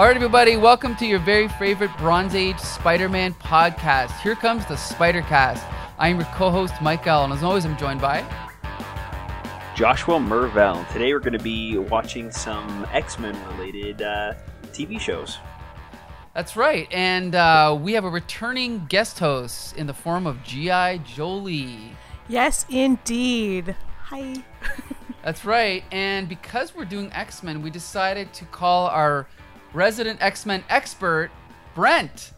All right, everybody, welcome to your very favorite Bronze Age Spider Man podcast. Here comes the Spider Cast. I am your co host, Mike Allen. As always, I'm joined by Joshua Mervell. Today we're going to be watching some X Men related uh, TV shows. That's right, and uh, we have a returning guest host in the form of G.I. Jolie. Yes, indeed. Hi. That's right, and because we're doing X Men, we decided to call our resident X Men expert, Brent.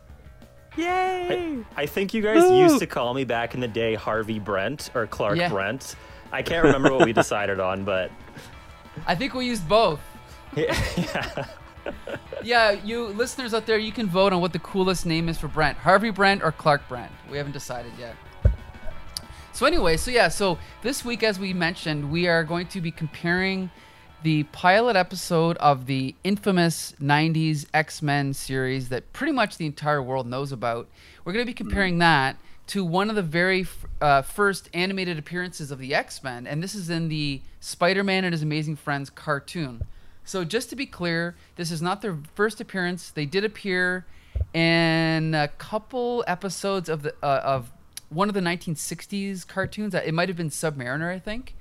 Yay! I think you guys used to call me back in the day Harvey Brent or Clark Yeah. Brent. I can't remember what we decided on, but I think we used both. yeah. Yeah, you listeners out there, you can vote on what the coolest name is for Brent Harvey Brent or Clark Brent. We haven't decided yet. So, anyway, so yeah, so this week, as we mentioned, we are going to be comparing the pilot episode of the infamous 90s X Men series that pretty much the entire world knows about. We're going to be comparing that to one of the very f- uh, first animated appearances of the X Men, and this is in the Spider Man and His Amazing Friends cartoon. So, just to be clear, this is not their first appearance. They did appear in a couple episodes of the uh, of one of the 1960s cartoons. It might have been Submariner, I think.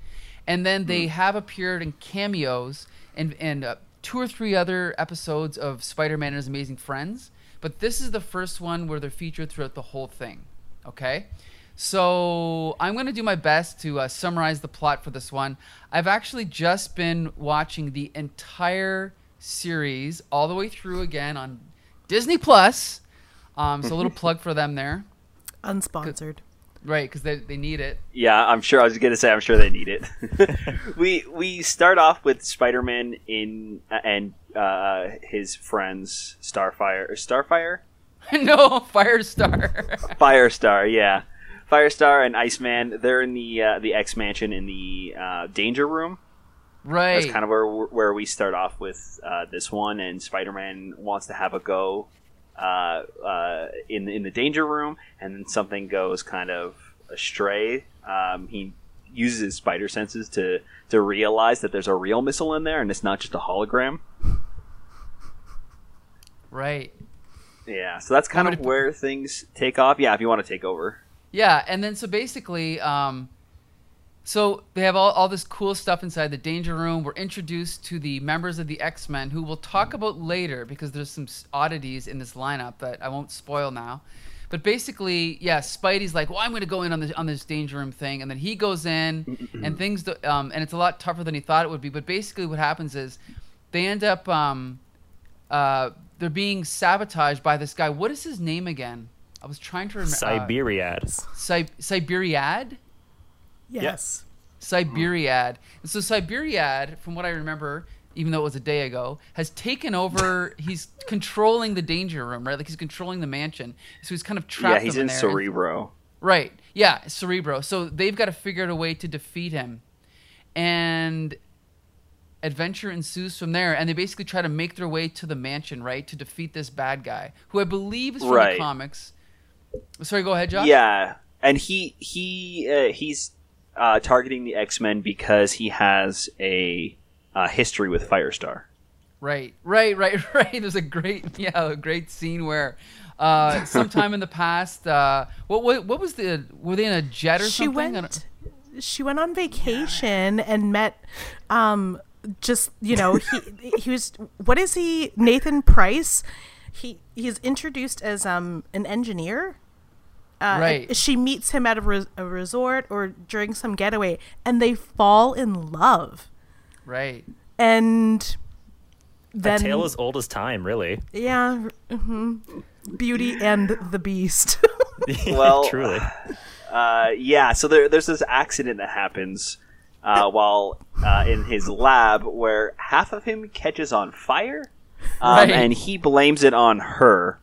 And then they have appeared in cameos and and uh, two or three other episodes of Spider-Man and His Amazing Friends. But this is the first one where they're featured throughout the whole thing. Okay. So I'm going to do my best to uh, summarize the plot for this one. I've actually just been watching the entire series all the way through again on Disney Plus. Um, so a little plug for them there, Unsponsored. Right? Because they, they need it. Yeah, I'm sure. I was going to say I'm sure they need it. we we start off with Spider Man in uh, and uh, his friends Starfire Starfire, no, Firestar. Firestar. Yeah, Firestar and Iceman. They're in the uh, the X Mansion in the uh, Danger Room. right. That's kind of where where we start off with uh, this one, and Spider Man wants to have a go uh, uh, in in the danger room, and then something goes kind of astray. Um, he uses his spider senses to to realize that there's a real missile in there, and it's not just a hologram. right. Yeah, so that's kind of where things take off. Yeah, if you want to take over. Yeah, and then so basically, um, so they have all, all this cool stuff inside the danger room. We're introduced to the members of the X Men, who we'll talk about later because there's some oddities in this lineup that I won't spoil now. But basically, yeah, Spidey's like, "Well, I'm going to go in on this on this danger room thing," and then he goes in, and things, do, um, and it's a lot tougher than he thought it would be. But basically, what happens is they end up, um, uh, they're being sabotaged by this guy. What is his name again? I was trying to remember. Cyberiads. Si- Cyberiad? Yes. Cyberiad. And so Cyberiad, from what I remember, even though it was a day ago, has taken over. he's controlling the danger room, right? Like he's controlling the mansion. So he's kind of trapped. yeah, he's them in there. Cerebro. Right. Yeah, Cerebro. So they've got to figure out a way to defeat him. And adventure ensues from there. And they basically try to make their way to the mansion, right? To defeat this bad guy, who I believe is from Right. the comics. Sorry, go ahead, Josh. Yeah, and he he uh, he's uh, targeting the X Men because he has a uh, history with Firestar. Right, right, right, right. There's a great, yeah, a great scene where, uh, sometime in the past, uh, what, what, what was the? Were they in a jet or She something? I went. She went on vacation and met, um, just you know he he was what is he Nathan Price, he he's introduced as um an engineer. Uh, Right. She meets him at a, res- a resort or during some getaway, and they fall in love. Right. And A then tale as old as time, really. yeah, hmm Beauty and the Beast. Well, truly. Uh, yeah, so there, there's this accident that happens uh, while uh, in his lab where half of him catches on fire, um, Right. and he blames it on her,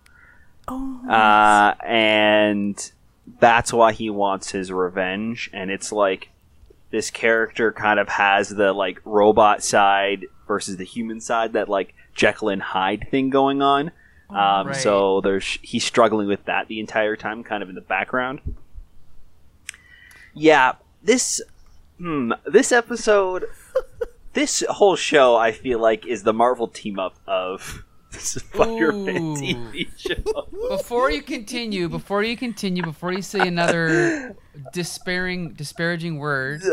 oh, uh, and that's why he wants his revenge. And it's like this character kind of has the like robot side versus the human side, that like Jekyll and Hyde thing going on. Um, Right. So there's he's struggling with that the entire time, kind of in the background. Yeah, this hmm, this episode, this whole show, I feel like is the Marvel team up of Spider-Man. TV show. Before you continue, before you continue, before you say another despairing, disparaging word,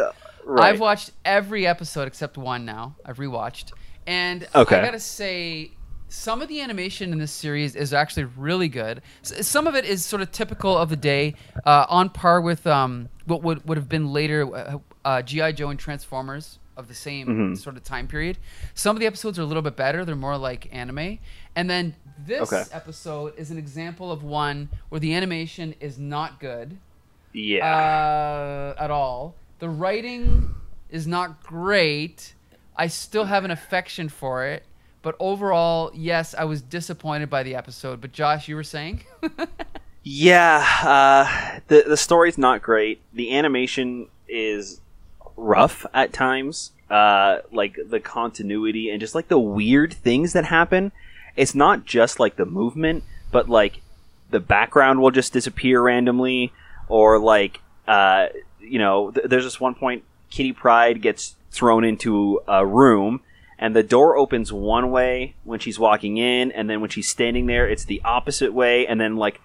Right. I've watched every episode except one now. I've rewatched, and Okay. I gotta say, some of the animation in this series is actually really good. Some of it is sort of typical of the day, uh, on par with um, what would would have been later uh, uh, GI Joe and Transformers of the same Mm-hmm. sort of time period. Some of the episodes are a little bit better; they're more like anime, and then this Okay. episode is an example of one where the animation is not good yeah. uh, at all. The writing is not great. I still have an affection for it, but overall, yes, I was disappointed by the episode. But Josh, you were saying? Yeah, uh, the the story's not great. The animation is rough at times. Uh, like the continuity and just like the weird things that happen. It's not just like the movement, but like the background will just disappear randomly, or like uh, you know, th- there's this one point Kitty Pryde gets thrown into a room. And the door opens one way when she's walking in, and then when she's standing there, it's the opposite way. And then, like,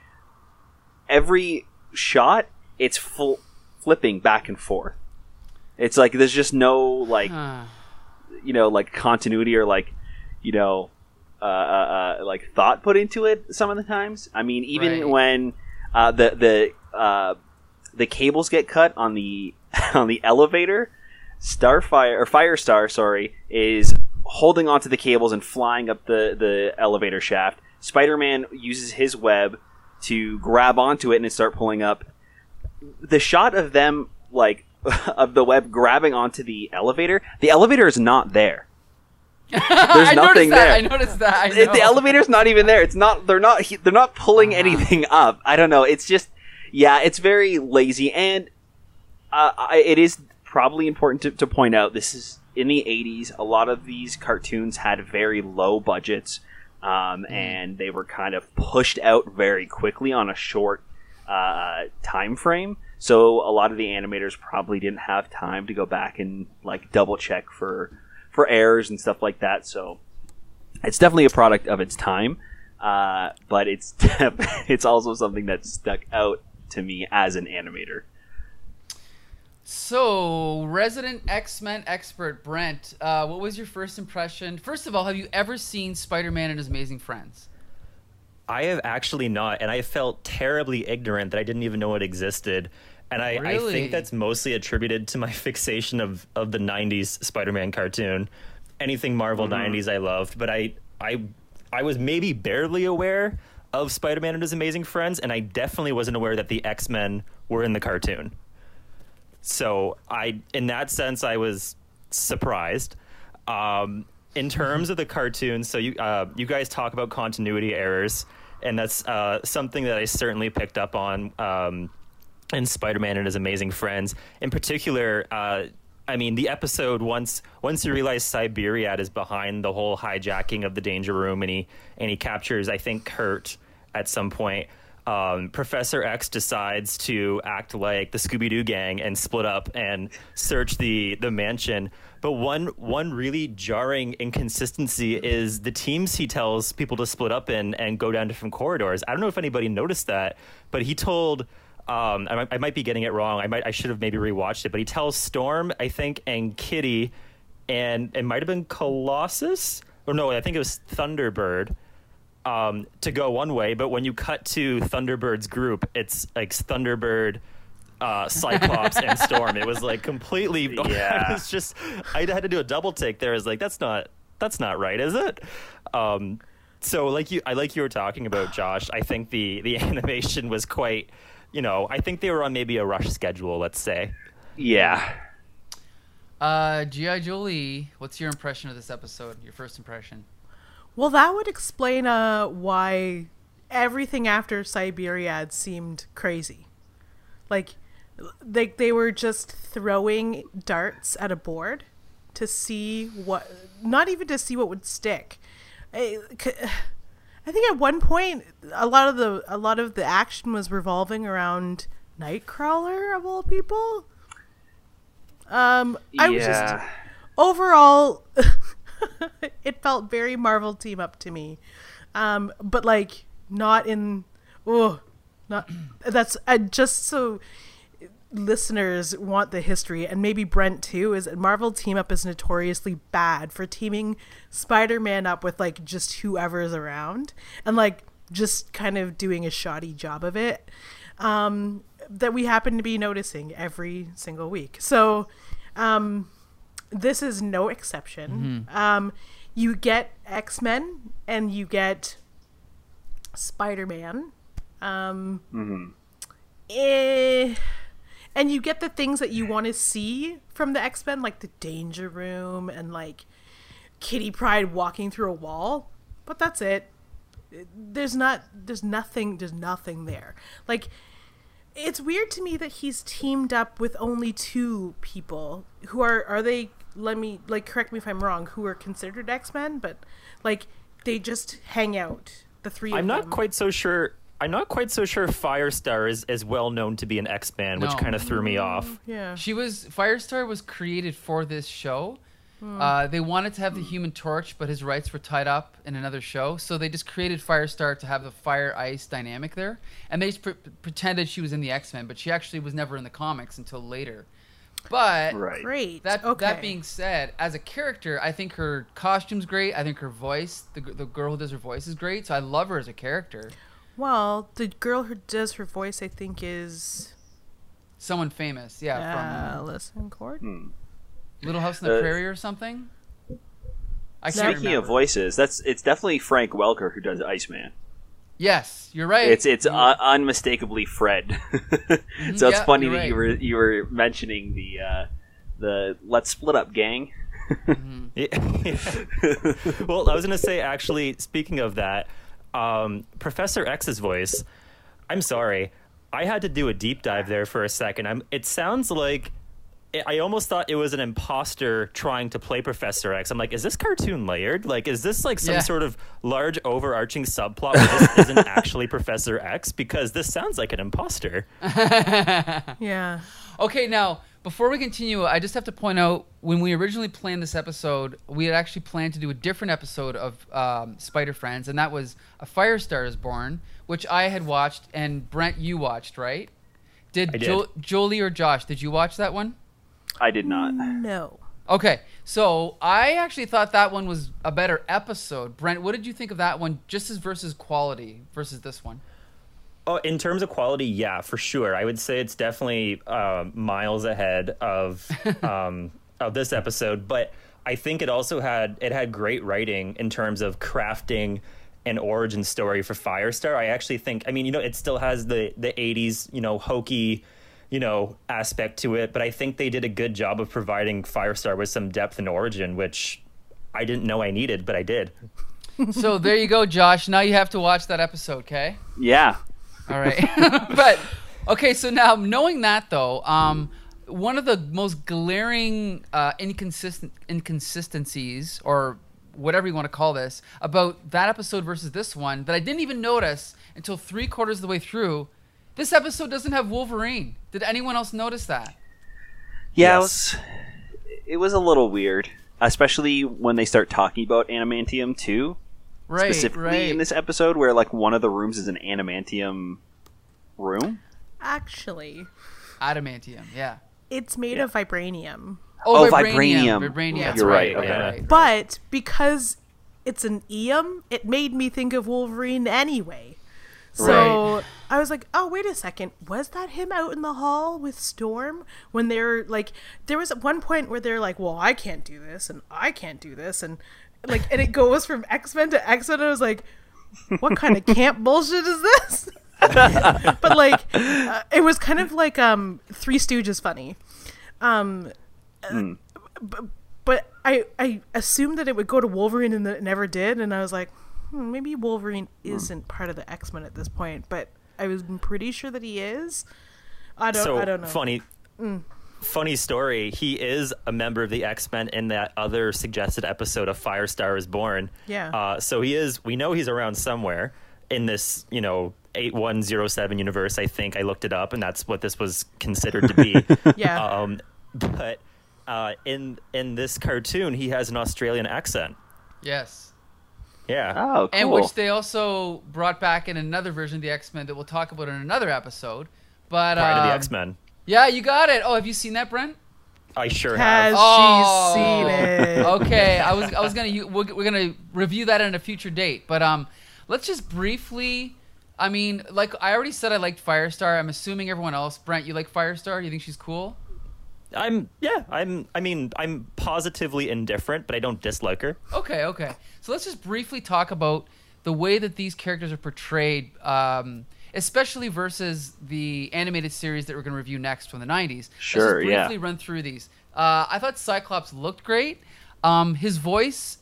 every shot it's full flipping back and forth it's like there's just no like you know like continuity or like you know uh, uh, uh, like thought put into it some of the times. I mean even Right. when uh, the the uh, the cables get cut on the on the elevator starfire or firestar sorry is holding onto the cables and flying up the the elevator shaft. Spider-man uses his web to grab onto it and start pulling up. The shot of them like of the web grabbing onto the elevator the elevator is not there I nothing noticed that. there. I noticed that. I it- the elevator's not even there. It's not. They're not. They're not pulling anything up. I don't know. It's just. Yeah, it's very lazy, and uh, I, it is probably important to, to point out. This is in the '80s. A lot of these cartoons had very low budgets, um, and they were kind of pushed out very quickly on a short uh, time frame. So a lot of the animators probably didn't have time to go back and like double check for for errors and stuff like that. So it's definitely a product of its time, uh, but it's it's also something that stuck out to me as an animator. So, resident X Men expert Brent, uh, what was your first impression? First of all, have you ever seen Spider Man and His Amazing Friends? I have actually not, and I felt terribly ignorant that I didn't even know it existed. And I, I think that's mostly attributed to my fixation of, of the '90s Spider-Man cartoon. Anything Marvel '90s I loved, but I I I was maybe barely aware of Spider-Man and his Amazing Friends, and I definitely wasn't aware that the X-Men were in the cartoon. So I, in that sense, I was surprised. Um, in terms of the cartoon, so you uh, you guys talk about continuity errors, and that's uh, something that I certainly picked up on um, in Spider-Man and His Amazing Friends. In particular, uh, I mean, the episode once once you realize Cyberiad is behind the whole hijacking of the Danger Room, and he and he captures, I think, Kurt at some point. Um, Professor X decides to act like the Scooby Doo gang and split up and search the the mansion. But one one really jarring inconsistency is the teams he tells people to split up in and go down different corridors. I don't know if anybody noticed that, but he told um, I, might, I might be getting it wrong. I might I should have maybe rewatched it, but he tells Storm, I think, and Kitty, and it might have been Colossus, or no, I think it was Thunderbird, um, to go one way. But when you cut to Thunderbird's group, it's like Thunderbird. Uh, Cyclops and Storm. It was like completely. Yeah. it's just I had to do a double take there. I was like, that's not that's not right, is it? Um, so like you, I like you were talking about Josh. I think the the animation was quite, you know, I think they were on maybe a rush schedule. Let's say. Yeah. Uh, G.I. Jolie, what's your impression of this episode? Your first impression? Well, that would explain uh, why everything after Cyberiad seemed crazy. Like, they they were just throwing darts at a board to see what, not even to see what would stick. I think at one point a lot of the a lot of the action was revolving around Nightcrawler of all people. Um, I was just overall it felt very marvel team up to me um, but like not in oh, not that's uh, just so listeners want the history and maybe Brent too is that Marvel team up is notoriously bad for teaming Spider-Man up with like just whoever's around and like just kind of doing a shoddy job of it um, that we happen to be noticing every single week. So um, this is no exception. Um, you get X Men and you get Spider Man. Um, eh, and you get the things that you want to see from the X Men, like the Danger Room and like Kitty Pryde walking through a wall. But that's it. There's not. There's nothing. There's nothing there. Like it's weird to me that he's teamed up with only two people who are are they let me like correct me if i'm wrong who are considered x-men but like they just hang out the 3 I'm not quite so sure. I'm not quite so sure Firestar is as well known to be an X Man, which No. kind of threw me off. yeah She was Firestar was created for this show. Hmm. Uh, they wanted to have the Human Torch, but his rights were tied up in another show, so they just created Firestar to have the fire ice dynamic there, and they just pre- pretended she was in the X Men, but she actually was never in the comics until later. But Right. great that okay that being said, as a character, I think her costume's great. I think her voice, the g- the girl who does her voice, is great. So I love her as a character. Well the girl who does her voice i think is Someone famous, yeah, from Alison Cord. Little House on the Uh, Prairie or something. I can't Speaking remember. of voices, that's it's definitely Frank Welker who does Iceman. yes, you're right. It's it's You- un- unmistakably Fred. so it's yeah, funny you're that you were you were mentioning the uh, the let's split up gang. Yeah. well, I was going to say, actually, speaking of that, um, Professor X's voice, I'm sorry. I had to do a deep dive there for a second. I'm, it sounds like. I almost thought it was an imposter trying to play Professor X. I'm like, is this cartoon layered? Like, is this like some Yeah. sort of large overarching subplot where this isn't actually Professor X? Because this sounds like an imposter. Yeah. Okay, now before we continue, I just have to point out when we originally planned this episode, we had actually planned to do a different episode of um, Spider Friends, and that was a Firestar is Born, which I had watched, and Brent, you watched, right? Did, I did. Jo- Jolie or Josh? Did you watch that one? I did not. No. Okay, so I actually thought that one was a better episode. Brent, what did you think of that one, just as versus quality versus this one? Oh, in terms of quality, yeah, for sure. I would say it's definitely uh, miles ahead of um, of this episode. But I think it also had it had great writing in terms of crafting an origin story for Firestar. I actually think, I mean, you know, it still has the the '80s, you know, hokey, you know, aspect to it. But I think they did a good job of providing Firestar with some depth and origin, which I didn't know I needed, but I did. so there you go, Josh. Now you have to watch that episode, okay? Yeah. All right. but okay, so now knowing that though, um, one of the most glaring uh, inconsistent inconsistencies, or whatever you want to call this, about that episode versus this one that I didn't even notice until three quarters of the way through. This episode doesn't have Wolverine. Did anyone else notice that? Yeah, Yes. it was it was a little weird, especially when they start talking about Adamantium too. Right, specifically right. in this episode where like one of the rooms is an adamantium room. Actually, Adamantium, yeah. it's made Yeah. of vibranium. Oh, oh vibranium. vibranium. Vibranium. That's You're right, right, okay. right. But because it's an Eum, it made me think of Wolverine anyway. So Right. I was like, oh, wait a second. Was that him out in the hall with Storm? When they're like, there was at one point where they're like, well, I can't do this and I can't do this. And like, and it goes from X Men to X Men. And I was like, what kind of camp bullshit is this? but like, uh, it was kind of like um, Three Stooges funny. Um, uh, b- but I I assumed that it would go to Wolverine and it never did, and I was like, hmm, maybe Wolverine isn't part of the X Men at this point. But I was pretty sure that he is. I don't. so I don't know. funny funny story he is a member of the x-men in that other suggested episode of firestar is born Yeah. uh, so he is we know he's around somewhere in this you know 8107 universe i think i looked it up and that's what this was considered to be Yeah. um, but uh, in in this cartoon he has an australian accent Yes. Yeah. Oh, cool. and which they also brought back in another version of the X Men that we'll talk about in another episode. But Pride of the um, X Men. Yeah, you got it. Oh, have you seen that, Brent? I sure Has have. Oh. she seen it? okay, I was I was gonna we're, we're gonna review that in a future date, but um, let's just briefly. I mean, like I already said, I liked Firestar. I'm assuming everyone else. Brent, you like Firestar? Do you think she's cool? I'm yeah. I'm. I mean, I'm positively indifferent, but I don't dislike her. Okay, okay. So let's just briefly talk about the way that these characters are portrayed, um, especially versus the animated series that we're going to review next from the 90s. Sure, let's just yeah. briefly run through these. Uh, I thought Cyclops looked great. Um, his voice,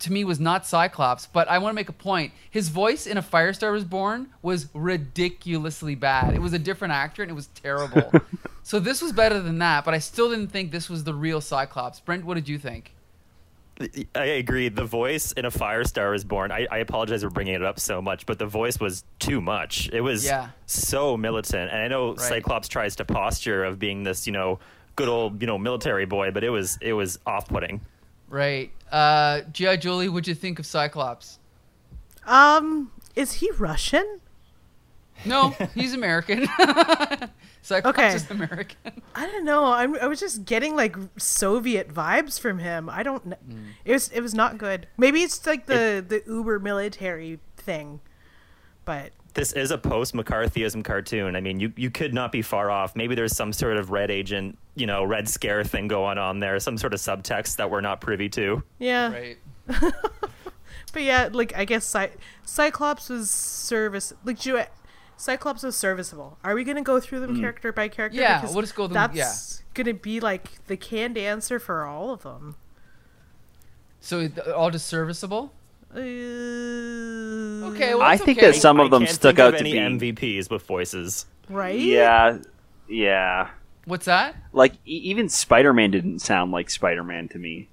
to me, was not Cyclops, but I want to make a point. His voice in A Firestar Was Born was ridiculously bad. It was a different actor, and it was terrible. so this was better than that, but I still didn't think this was the real Cyclops. Brent, what did you think? I agree. The voice in a Fire Star is born. I, I apologize for bringing it up so much, but the voice was too much. It was Yeah. so militant, and I know Cyclops tries to posture of being this, you know, good old, you know, military boy, but it was it was off-putting. Right. Uh, G.I. Jolie, what'd you think of Cyclops? Um, is he Russian? No, he's American. Cyclops Okay. is American. I don't know. I'm, I was just getting like Soviet vibes from him. I don't know. It was it was not good. Maybe it's like the the uber military thing, but This is a post-McCarthyism cartoon. I mean, you you could not be far off. Maybe there's some sort of red agent, you know, red scare thing going on there, some sort of subtext that we're not privy to. yeah. Right. But yeah, like I guess Cy- Cyclops was service like Ju- Cyclops was serviceable. Are we gonna go through them character by character? Yeah, Because we'll just go through- That's gonna be like the canned answer for all of them. So all just serviceable. Uh, Okay, well, I think okay. that some of I them can't stuck think of out to any be. MVPs with voices. right? Yeah, yeah. What's that? Like e- even Spider-Man didn't sound like Spider-Man to me.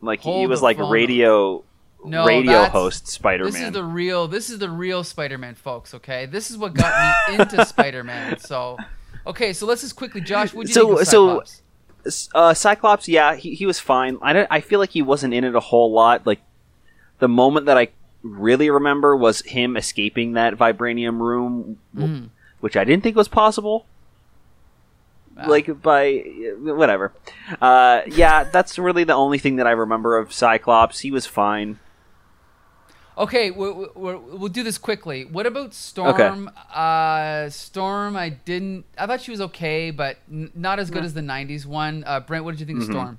Like he, he was like phone. radio No, radio host Spider-Man. This is the real. This is the real Spider-Man, folks. Okay, this is what got me into Spider-Man. So, okay, so let's just quickly, Josh. What you So- think of so- Cyclops? S- uh, Cyclops, yeah, he, he was fine. I don't, I feel like he wasn't in it a whole lot. Like the moment that I really remember was him escaping that vibranium room, Mhm. which I didn't think was possible. Ah. Like by whatever. Uh, yeah, that's really the only thing that I remember of Cyclops. He was fine. Okay, we'll, we'll, we'll do this quickly. What about Storm? Uh, Storm, I didn't. I thought she was okay, but n- not as good as the '90s one. Uh, Brent, what did you think Mm-hmm. of Storm?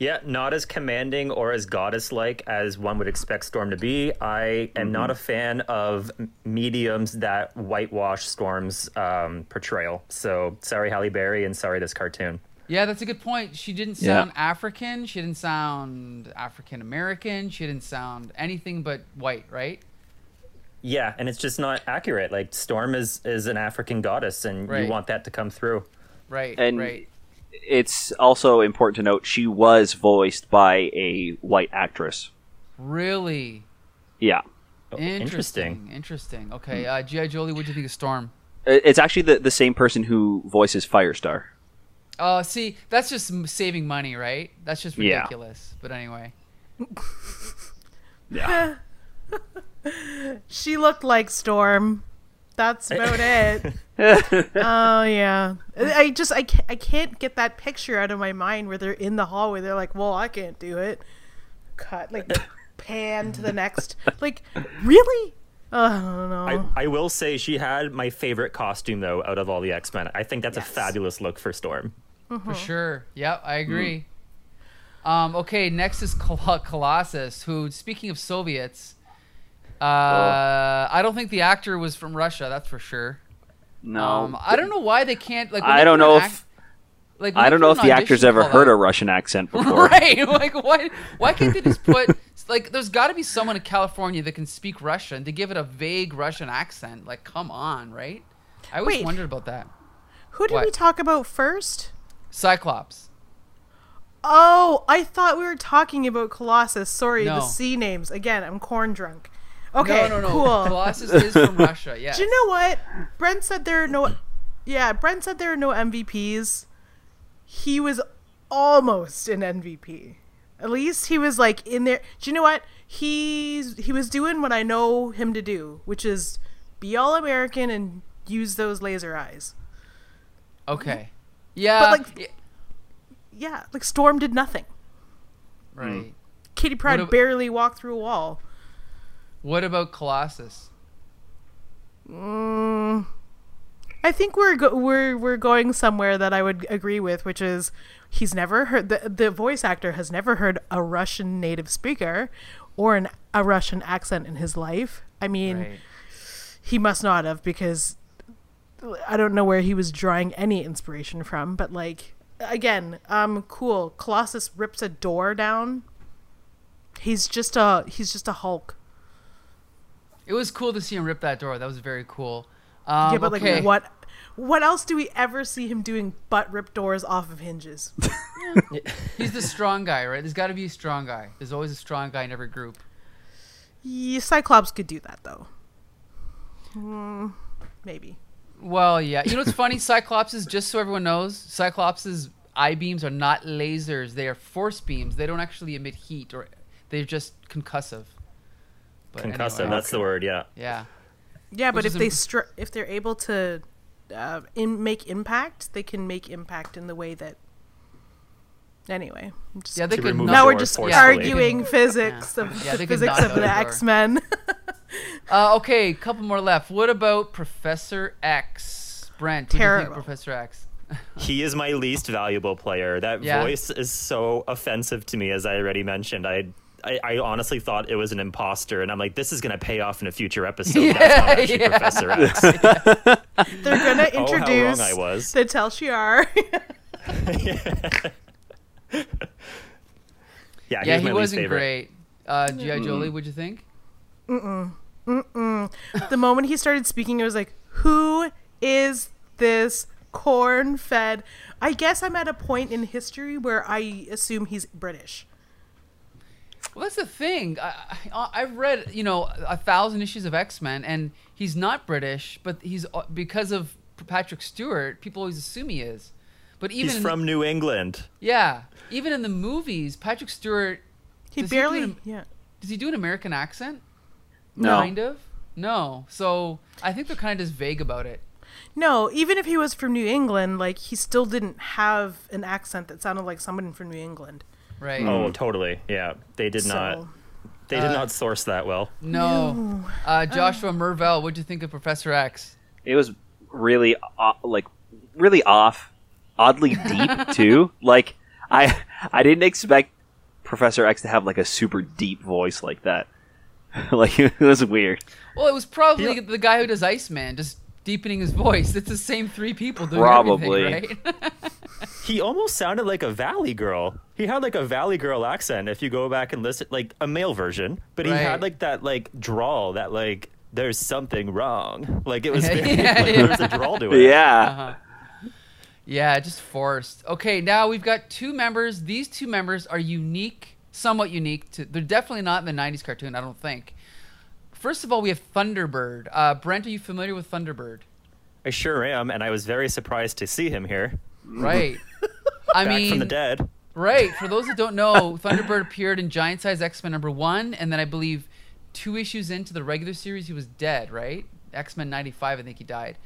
Yeah, not as commanding or as goddess like as one would expect Storm to be. I am not a fan of mediums that whitewash Storm's um, portrayal. So sorry, Halle Berry, and sorry, this cartoon. Yeah, that's a good point. She didn't Yeah. sound African. She didn't sound African American. She didn't sound anything but white, right? Yeah, and it's just not accurate. Like Storm is is an African goddess, and Right. you want that to come through. Right, And right. It's also important to note she was voiced by a white actress. Really Yeah. Oh, interesting. Interesting. Okay, uh, GI Jolie, what do you think of Storm? It's actually the, the same person who voices Firestar. Oh, see, that's just saving money, right? That's just Yeah. ridiculous. But anyway, Yeah. She looked like Storm. That's about it. Oh yeah. I just I can't, I can't get that picture out of my mind where they're in the hallway. They're like, "Well, I can't do it." Cut like pan to the next. Like, really? Oh, I don't know. I, I will say she had my favorite costume though out of all the X Men. I think that's Yes. a fabulous look for Storm. For sure. Yep, I agree. Mm. Um, okay, next is Col- Colossus, who, speaking of Soviets, uh, I don't think the actor was from Russia. That's for sure. No. Um, I don't know why they can't like. I don't know ac- if like I don't know if the actor's ever heard out- a Russian accent before. right? Like why? Why can't they just put like? There's got to be someone in California that can speak Russian to give it a vague Russian accent. Like, come on, right? I always Wait. wondered about that. Who did what? we talk about first? Cyclops. Oh, I thought we were talking about Colossus. Sorry, No. the C names. Again, I'm corn drunk. Okay, no, no, no. cool. Colossus is from Russia. Yes. Do you know what? Brent said there are no. Yeah, Brent said there are no MVPs. He was almost an MVP. At least he was like in there. Do you know what? He's he was doing what I know him to do, which is be all American and use those laser eyes. Okay. Yeah. But like- yeah, Yeah, like Storm did nothing. right. Kitty Pryde ab- barely walked through a wall. What about Colossus? Mm, I think we're go- we're we're going somewhere that I would agree with, which is he's never heard the the voice actor has never heard a Russian native speaker or an a Russian accent in his life. I mean, Right. he must not have because I don't know where he was drawing any inspiration from, but like again, um cool. Colossus rips a door down. He's just a he's just a Hulk. It was cool to see him rip that door. That was very cool. Um, yeah, but okay. like what what else do we ever see him doing but rip doors off of hinges? He's the strong guy, right? There's got to be a strong guy. There's always a strong guy in every group. yeah, Cyclops could do that though. Hmm, maybe. Well, yeah. You know what's funny? Cyclops is just so everyone knows. Cyclops's eye beams are not lasers; they are force beams. They don't actually emit heat, or they're just concussive. But Concussive, anyway, that's the word, yeah. yeah. Yeah, but Which if they str- if they're able to uh, in- make impact, they can make impact in the way that. Anyway, just- Yeah, they To could. now we're just forcefully. arguing physics Yeah. of Yeah, the physics of the. X Men. Uh, okay, a couple more left. What about Professor X? Brent, what do you think Terrible. Professor X? He is my least valuable player. That Yeah. voice is so offensive to me, as I already mentioned. I, I, I honestly thought it was an imposter, and I'm like, this is going to pay off in a future episode. That's not actually Yeah. Professor X. They're gonna introduce Oh, how wrong introduce I was. the Tel Shiar. Yeah, yeah, he's he least wasn't favorite. great. Uh, G.I. Jolie, what'd you think? The moment he started speaking, it was like, "Who is this corn-fed?" I guess I'm at a point in history where I assume he's British. Well, that's the thing. I, I, I've read, you know, a thousand issues of X Men, and he's not British, but he's uh, because of Patrick Stewart. People always assume he is. But even He's in from New England. yeah, even in the movies, Patrick Stewart He Does he do barely, an- yeah. does he do an American accent? No. Kind of. No. So I think they're kind of just vague about it. No, even if he was from New England, like he still didn't have an accent that sounded like someone from New England. Right. Oh, totally. Yeah, they did not. They did Uh, not source that well. No. Uh, Joshua Mervell, what'd you think of Professor X? It was really uh, like really off, oddly deep too. Like I I didn't expect Professor X to have like a super deep voice like that. like it was weird. Well, it was probably Yeah. the guy who does Iceman, just deepening his voice. It's the same three people doing Probably. everything, right? He almost sounded like a Valley Girl. He had like a Valley Girl accent. If you go back and listen, like a male version, but he Right. had like that like drawl that like there's something wrong. Like it was very, Yeah, like, yeah. there was a drawl to it. Yeah. Uh-huh. Yeah, just forced. Okay, now we've got two members. These two members are unique, somewhat unique to. They're definitely not in the '90s cartoon. I don't think. First of all, we have Thunderbird. Uh, Brent, are you familiar with Thunderbird? I sure am, and I was very surprised to see him here, Right. I back mean, from the dead. Right. For those that don't know, Thunderbird appeared in Giant Size X Men number one, and then I believe two issues into the regular series, he was dead. Right? X Men '95, I think he died.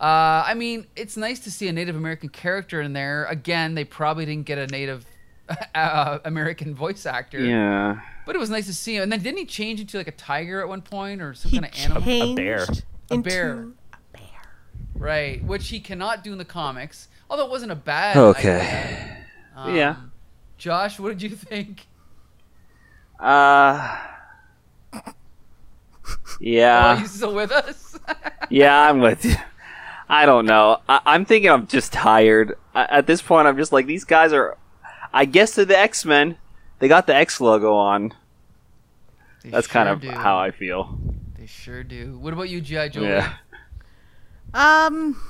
Uh, I mean, it's nice to see a Native American character in there. Again, they probably didn't get a Native uh, American voice actor, Yeah. but it was nice to see him. And then didn't he change into like a tiger at one point or some he kind of animal? changed bear. A bear. a bear. Right, which he cannot do in the comics. Although it wasn't a bad. Okay. idea. Um, Yeah. Josh, what did you think? Uh. oh, Yeah. you still with us? Yeah, I'm with you. I don't know. I- I'm thinking I'm just tired. I- at this point, I'm just like these guys are. I guess they're the X Men. They got the X logo on. They That's kind of do. how I feel. They sure do. What about you, G.I. Joe? Yeah. Um.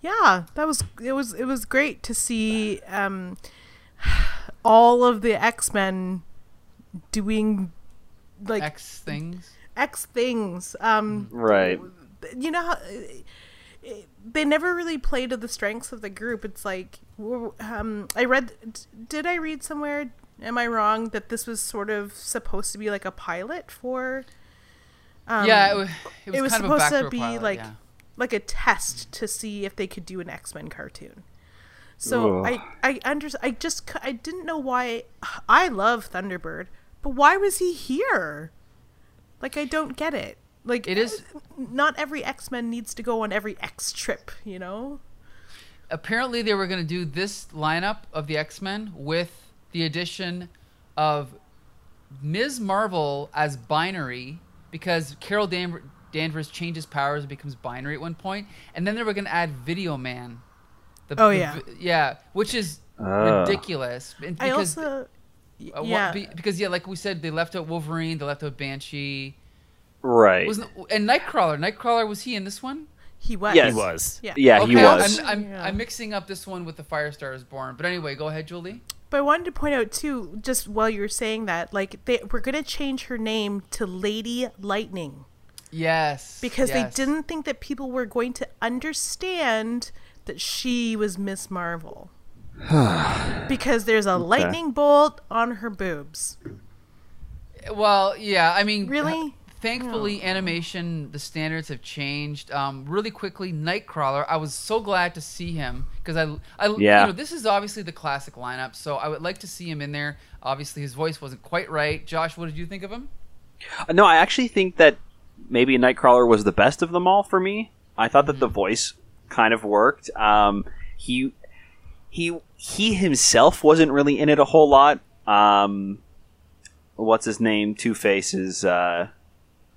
Yeah, that was it. Was it was great to see um, all of the X Men doing like X, things. X things. things. Um, Right. you know how they never really play to the strengths of the group. It's like um, I read. d- Did I read somewhere? Am I wrong that this was sort of supposed to be like a pilot for? Um, yeah, it was, it was, it was kind of a supposed to backdoor be pilot, like yeah. like a test to see if they could do an X Men cartoon. So Ugh. I I under I just c- I didn't know why I love Thunderbird, but why was he here? Like I don't get it. Like It is- not every X Men needs to go on every X trip, you know. apparently they were going to do this lineup of the X-Men with the addition of Ms. Marvel as binary because Carol Dan- Danvers changes powers and becomes binary at one point, and then they were going to add Video Man. The, Oh, the yeah. yeah, which is Ah. ridiculous. And I because, also uh, yeah. be- because yeah, like we said, they left out Wolverine, they left out Banshee. Right. Wasn't and Nightcrawler? Nightcrawler was he in this one? he was Yes. He was. yeah yeah, he was. I'm, I'm, Yeah. I'm mixing up this one with the Firestar is Born. But anyway, go ahead, Julie. But I wanted to point out too, just while you were saying that, like they we're gonna change her name to Lady Lightning Yes. because yes. they didn't think that people were going to understand that she was Miss Marvel. because there's a lightning bolt on her boobs. Well, yeah. I mean, Really? Thankfully, animation the standards have changed. Um, really quickly, Nightcrawler. I was so glad to see him because I, I, Yeah. you know, this is obviously the classic lineup, so I would like to see him in there. Obviously, his voice wasn't quite right. Josh, what did you think of him? Uh, No, I actually think that maybe Nightcrawler was the best of them all for me. I thought that the voice kind of worked. Um, he he he himself wasn't really in it a whole lot. Um, what's his name? Two Faces. Uh,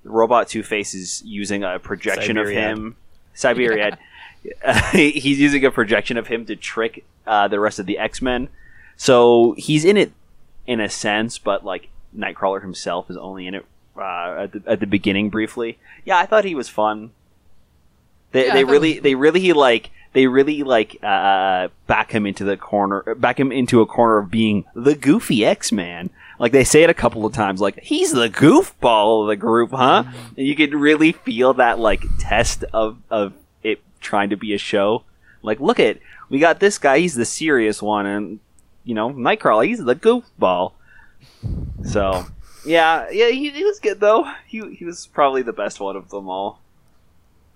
robot Two Faces using a projection of Cyberiad. him. Siberia. he's using a projection of him to trick uh, the rest of the X Men. So he's in it in a sense, but like Nightcrawler himself is only in it uh, at the at the beginning briefly. Yeah, I thought he was fun. They Yeah, they really was- they really like they really like uh, back him into the corner, back him into a corner of being the goofy X Man. Like they say it a couple of times, like he's the goofball of the group, huh? Mm-hmm. And you could really feel that like test of of it trying to be a show. Like, look at we got this guy, he's the serious one, and you know Nightcrawler, he's the goofball. So yeah, yeah, he, he was good though. He he was probably the best one of them all.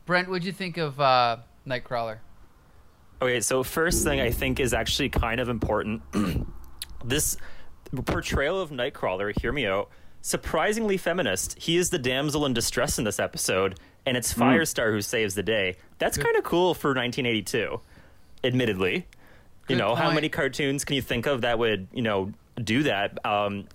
Brent, what'd you think of uh, Nightcrawler? Okay, so first thing I think is actually kind of important. this portrayal of Nightcrawler, hear me out, surprisingly feminist. He is the damsel in distress in this episode, and it's Firestar who saves the day. That's kind of cool for 1982, admittedly. Good you know, how many cartoons can you think of that would, you know, do that? Um,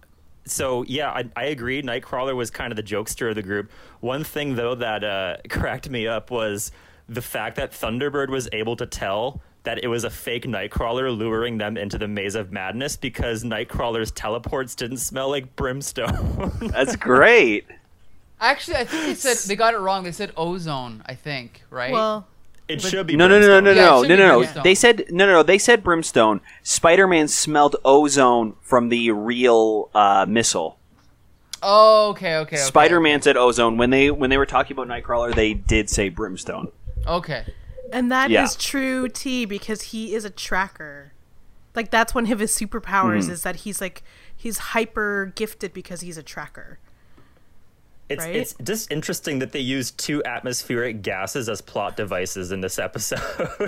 so yeah, I, I agree. Nightcrawler was kind of the jokester of the group. One thing though that uh, cracked me up was the fact that Thunderbird was able to tell that it was a fake Nightcrawler luring them into the maze of madness because Nightcrawler's teleports didn't smell like brimstone. That's great. Actually, I think they said they got it wrong. They said ozone. I think right. Well, it should be No, no, no, no, no, no, should no, no, no. They said no, no, no. They said brimstone. Spider-Man smelled ozone from the real uh, missile. oh, okay, okay. okay Spider-Man said ozone when they when they were talking about Nightcrawler. They did say brimstone. Okay. And that is Yeah. true, T, because he is a tracker. Like that's one of his superpowers Mm-hmm. is that he's like he's hyper gifted because he's a tracker. It's right? it's just interesting that they use two atmospheric gases as plot devices in this episode.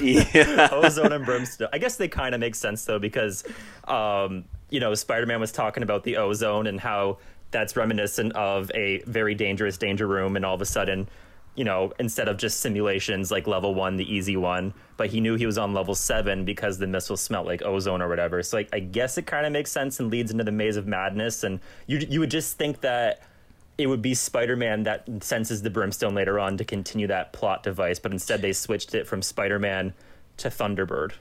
Yeah. Ozone and brimstone. I guess they kind of make sense though because, um, you know, Spider-Man was talking about the ozone and how that's reminiscent of a very dangerous danger room, and all of a sudden, you know, instead of just simulations like level one, the easy one, but he knew he was on level seven because the missile smelled like ozone or whatever. So like, I guess it kind of makes sense and leads into the maze of madness, and you you would just think that it would be Spider-Man that senses the brimstone later on to continue that plot device, but instead they switched it from Spider-Man to Thunderbird.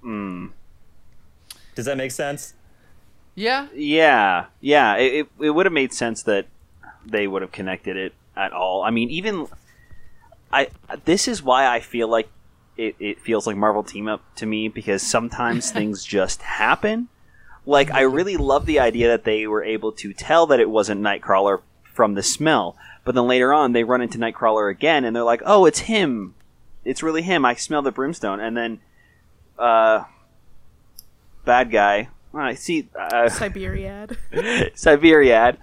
Hmm. Does that make sense? Yeah. Yeah, yeah. It, it, it would have made sense that they would have connected it at all. I mean, even I. This is why I feel like it, it feels like Marvel Team Up to me because sometimes things just happen. Like I really love the idea that they were able to tell that it wasn't Nightcrawler from the smell, but then later on they run into Nightcrawler again and they're like, "Oh, it's him." it's really him. I smell the brimstone." And then, uh, bad guy. I see. Uh, Cyberiad. Cyberiad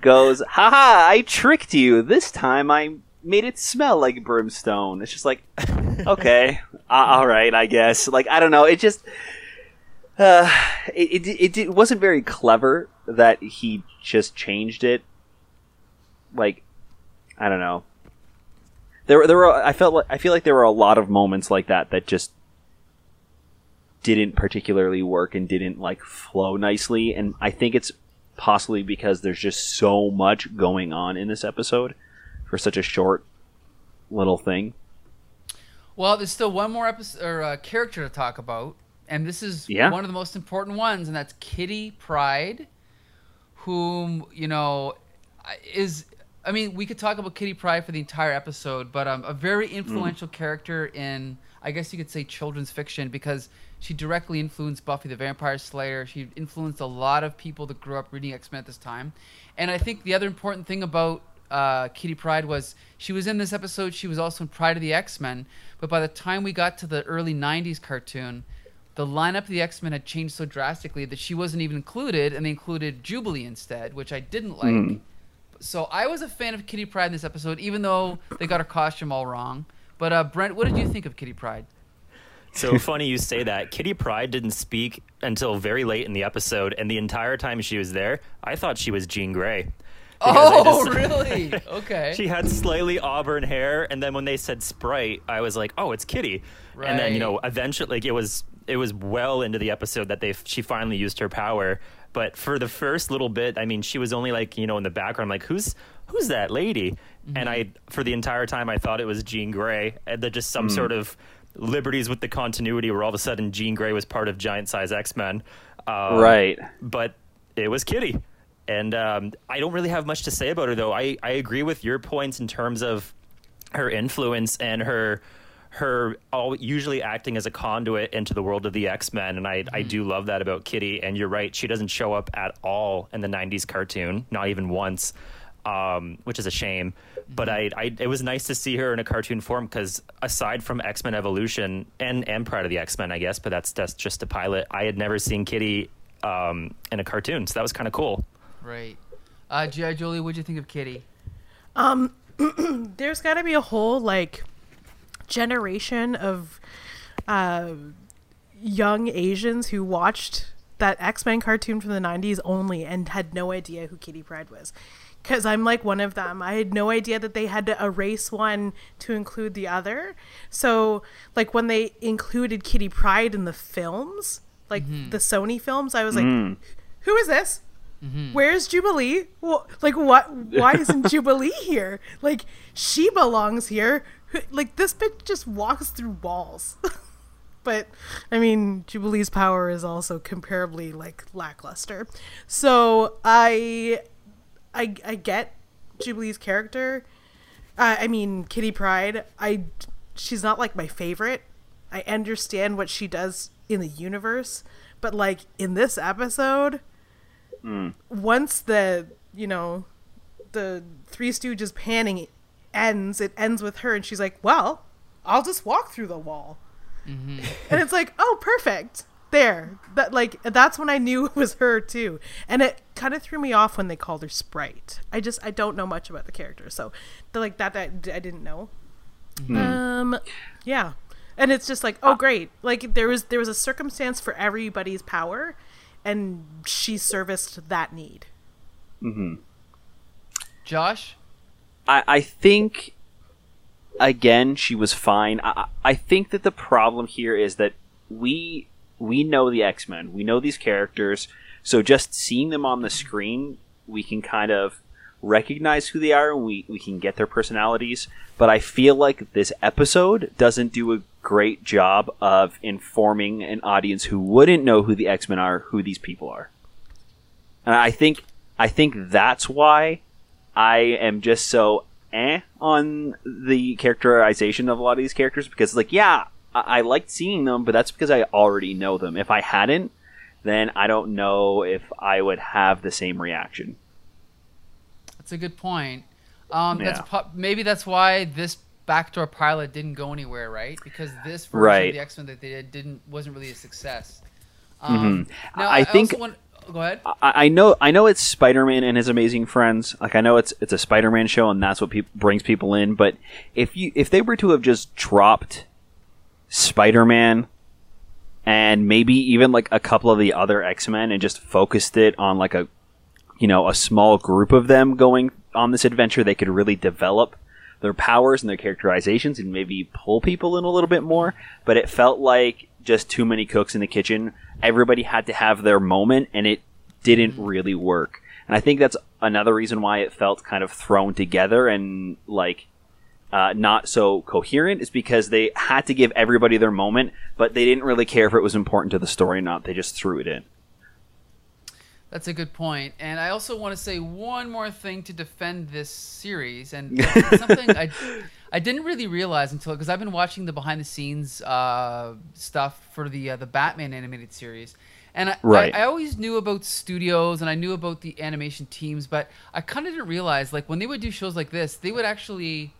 goes, haha, I tricked you. This time I made it smell like brimstone. It's just like, okay, all right, I guess. Like, I don't know. It just, uh, it, it, it, it wasn't very clever that he just changed it. Like, I don't know. There, there were. I felt. Like, I feel like there were a lot of moments like that that just didn't particularly work and didn't like flow nicely. And I think it's possibly because there's just so much going on in this episode for such a short little thing. Well, there's still one more episode or uh, character to talk about, and this is Yeah. one of the most important ones, and that's Kitty Pryde, whom you know is. I mean, we could talk about Kitty Pryde for the entire episode, but um, a very influential character in, I guess you could say, children's fiction because she directly influenced Buffy the Vampire Slayer. She influenced a lot of people that grew up reading X Men at this time. And I think the other important thing about uh, Kitty Pryde was she was in this episode. She was also in Pryde of the X Men. But by the time we got to the early '90s cartoon, the lineup of the X Men had changed so drastically that she wasn't even included, and they included Jubilee instead, which I didn't like. So I was a fan of Kitty Pryde in this episode, even though they got her costume all wrong. But uh, Brent, what did you think of Kitty Pryde? So funny you say that. Kitty Pryde didn't speak until very late in the episode, and the entire time she was there, I thought she was Jean Grey. Oh, just- really? Okay. She had slightly auburn hair, and then when they said Sprite, I was like, "Oh, it's Kitty." Right. And then you know, eventually, like it was it was well into the episode that they she finally used her power. But for the first little bit, I mean, she was only like you know in the background, like who's who's that lady? And I mm-hmm. for the entire time I thought it was Jean Grey, uh, and that just some mm. sort of liberties with the continuity where all of a sudden Jean Grey was part of Giant Size X Men. Um, right. but it was Kitty. And um, I don't really have much to say about her, though. I, I agree with your points in terms of her influence and her her all, usually acting as a conduit into the world of the X Men, and I I do love that about Kitty. And you're right, she doesn't show up at all in the '90s cartoon, not even once, um, which is a shame. But I, I it was nice to see her in a cartoon form because aside from X Men Evolution and and Pryde of the X Men, I guess, but that's that's just a pilot. I had never seen Kitty um, in a cartoon, so that was kind of cool. Right. Uh, G.I. Jolie, what'd you think of Kitty? Um, There's got to be a whole like generation of uh, young Asians who watched that X Men cartoon from the 90s only and had no idea who Kitty Pryde was. Because I'm like one of them. I had no idea that they had to erase one to include the other. So, like, when they included Kitty Pryde in the films, like the Sony films, I was like, who is this? Where's Jubilee? Wh- Like what? Why isn't Jubilee here? Like she belongs here. Like this bitch just walks through walls. but I mean, Jubilee's power is also comparably like lackluster. So I, I, I get Jubilee's character. Uh, I mean, Kitty Pryde. I, she's not like my favorite. I understand what she does in the universe, but like in this episode, Mm. once the you know the Three Stooges panning ends, it ends with her, and she's like, "Well, I'll just walk through the wall," mm-hmm. and it's like, "Oh, perfect." There, that like that's when I knew it was her too, and it kind of threw me off when they called her Sprite. I just I don't know much about the character, so the, like that, that I didn't know. Mm-hmm. Um, yeah, and it's just like, oh uh, great, like there was there was a circumstance for everybody's power, and she serviced that need. Mm-hmm. Josh? I, I think again she was fine. I, I I think that the problem here is that we we know the X Men, we know these characters, so just seeing them on the screen, we can kind of recognize who they are and we, we can get their personalities. But I feel like this episode doesn't do a great job of informing an audience who wouldn't know who the X Men are, who these people are. And I think I think that's why I am just so eh on the characterization of a lot of these characters because, like, yeah, I, I liked seeing them, but that's because I already know them. If I hadn't, then I don't know if I would have the same reaction. That's a good point. Um, that's Yeah. po- maybe that's why this backdoor pilot didn't go anywhere, right? Because this version Right. of the X Men that they did didn't wasn't really a success. Um, Mhm. Now, I I, think- want, go ahead. I, I know I know it's Spider-Man and his amazing friends. Like I know it's it's a Spider-Man show and that's what peop brings people in. But if you if they were to have just dropped Spider-Man and maybe even like a couple of the other X-Men and just focused it on like a you know a small group of them going on this adventure, they could really develop their powers and their characterizations and maybe pull people in a little bit more. But it felt like just too many cooks in the kitchen. Everybody had to have their moment, and it didn't really work. And I think that's another reason why it felt kind of thrown together and like uh, not so coherent is because they had to give everybody their moment, but they didn't really care if it was important to the story or not. They just threw it in. That's a good point. And I also want to say one more thing to defend this series, and something I, I didn't really realize until because I've been watching the behind the scenes uh, stuff for the uh, the Batman animated series, and I, Right. I, I always knew about studios and I knew about the animation teams, but I kind of didn't realize like when they would do shows like this, they would actually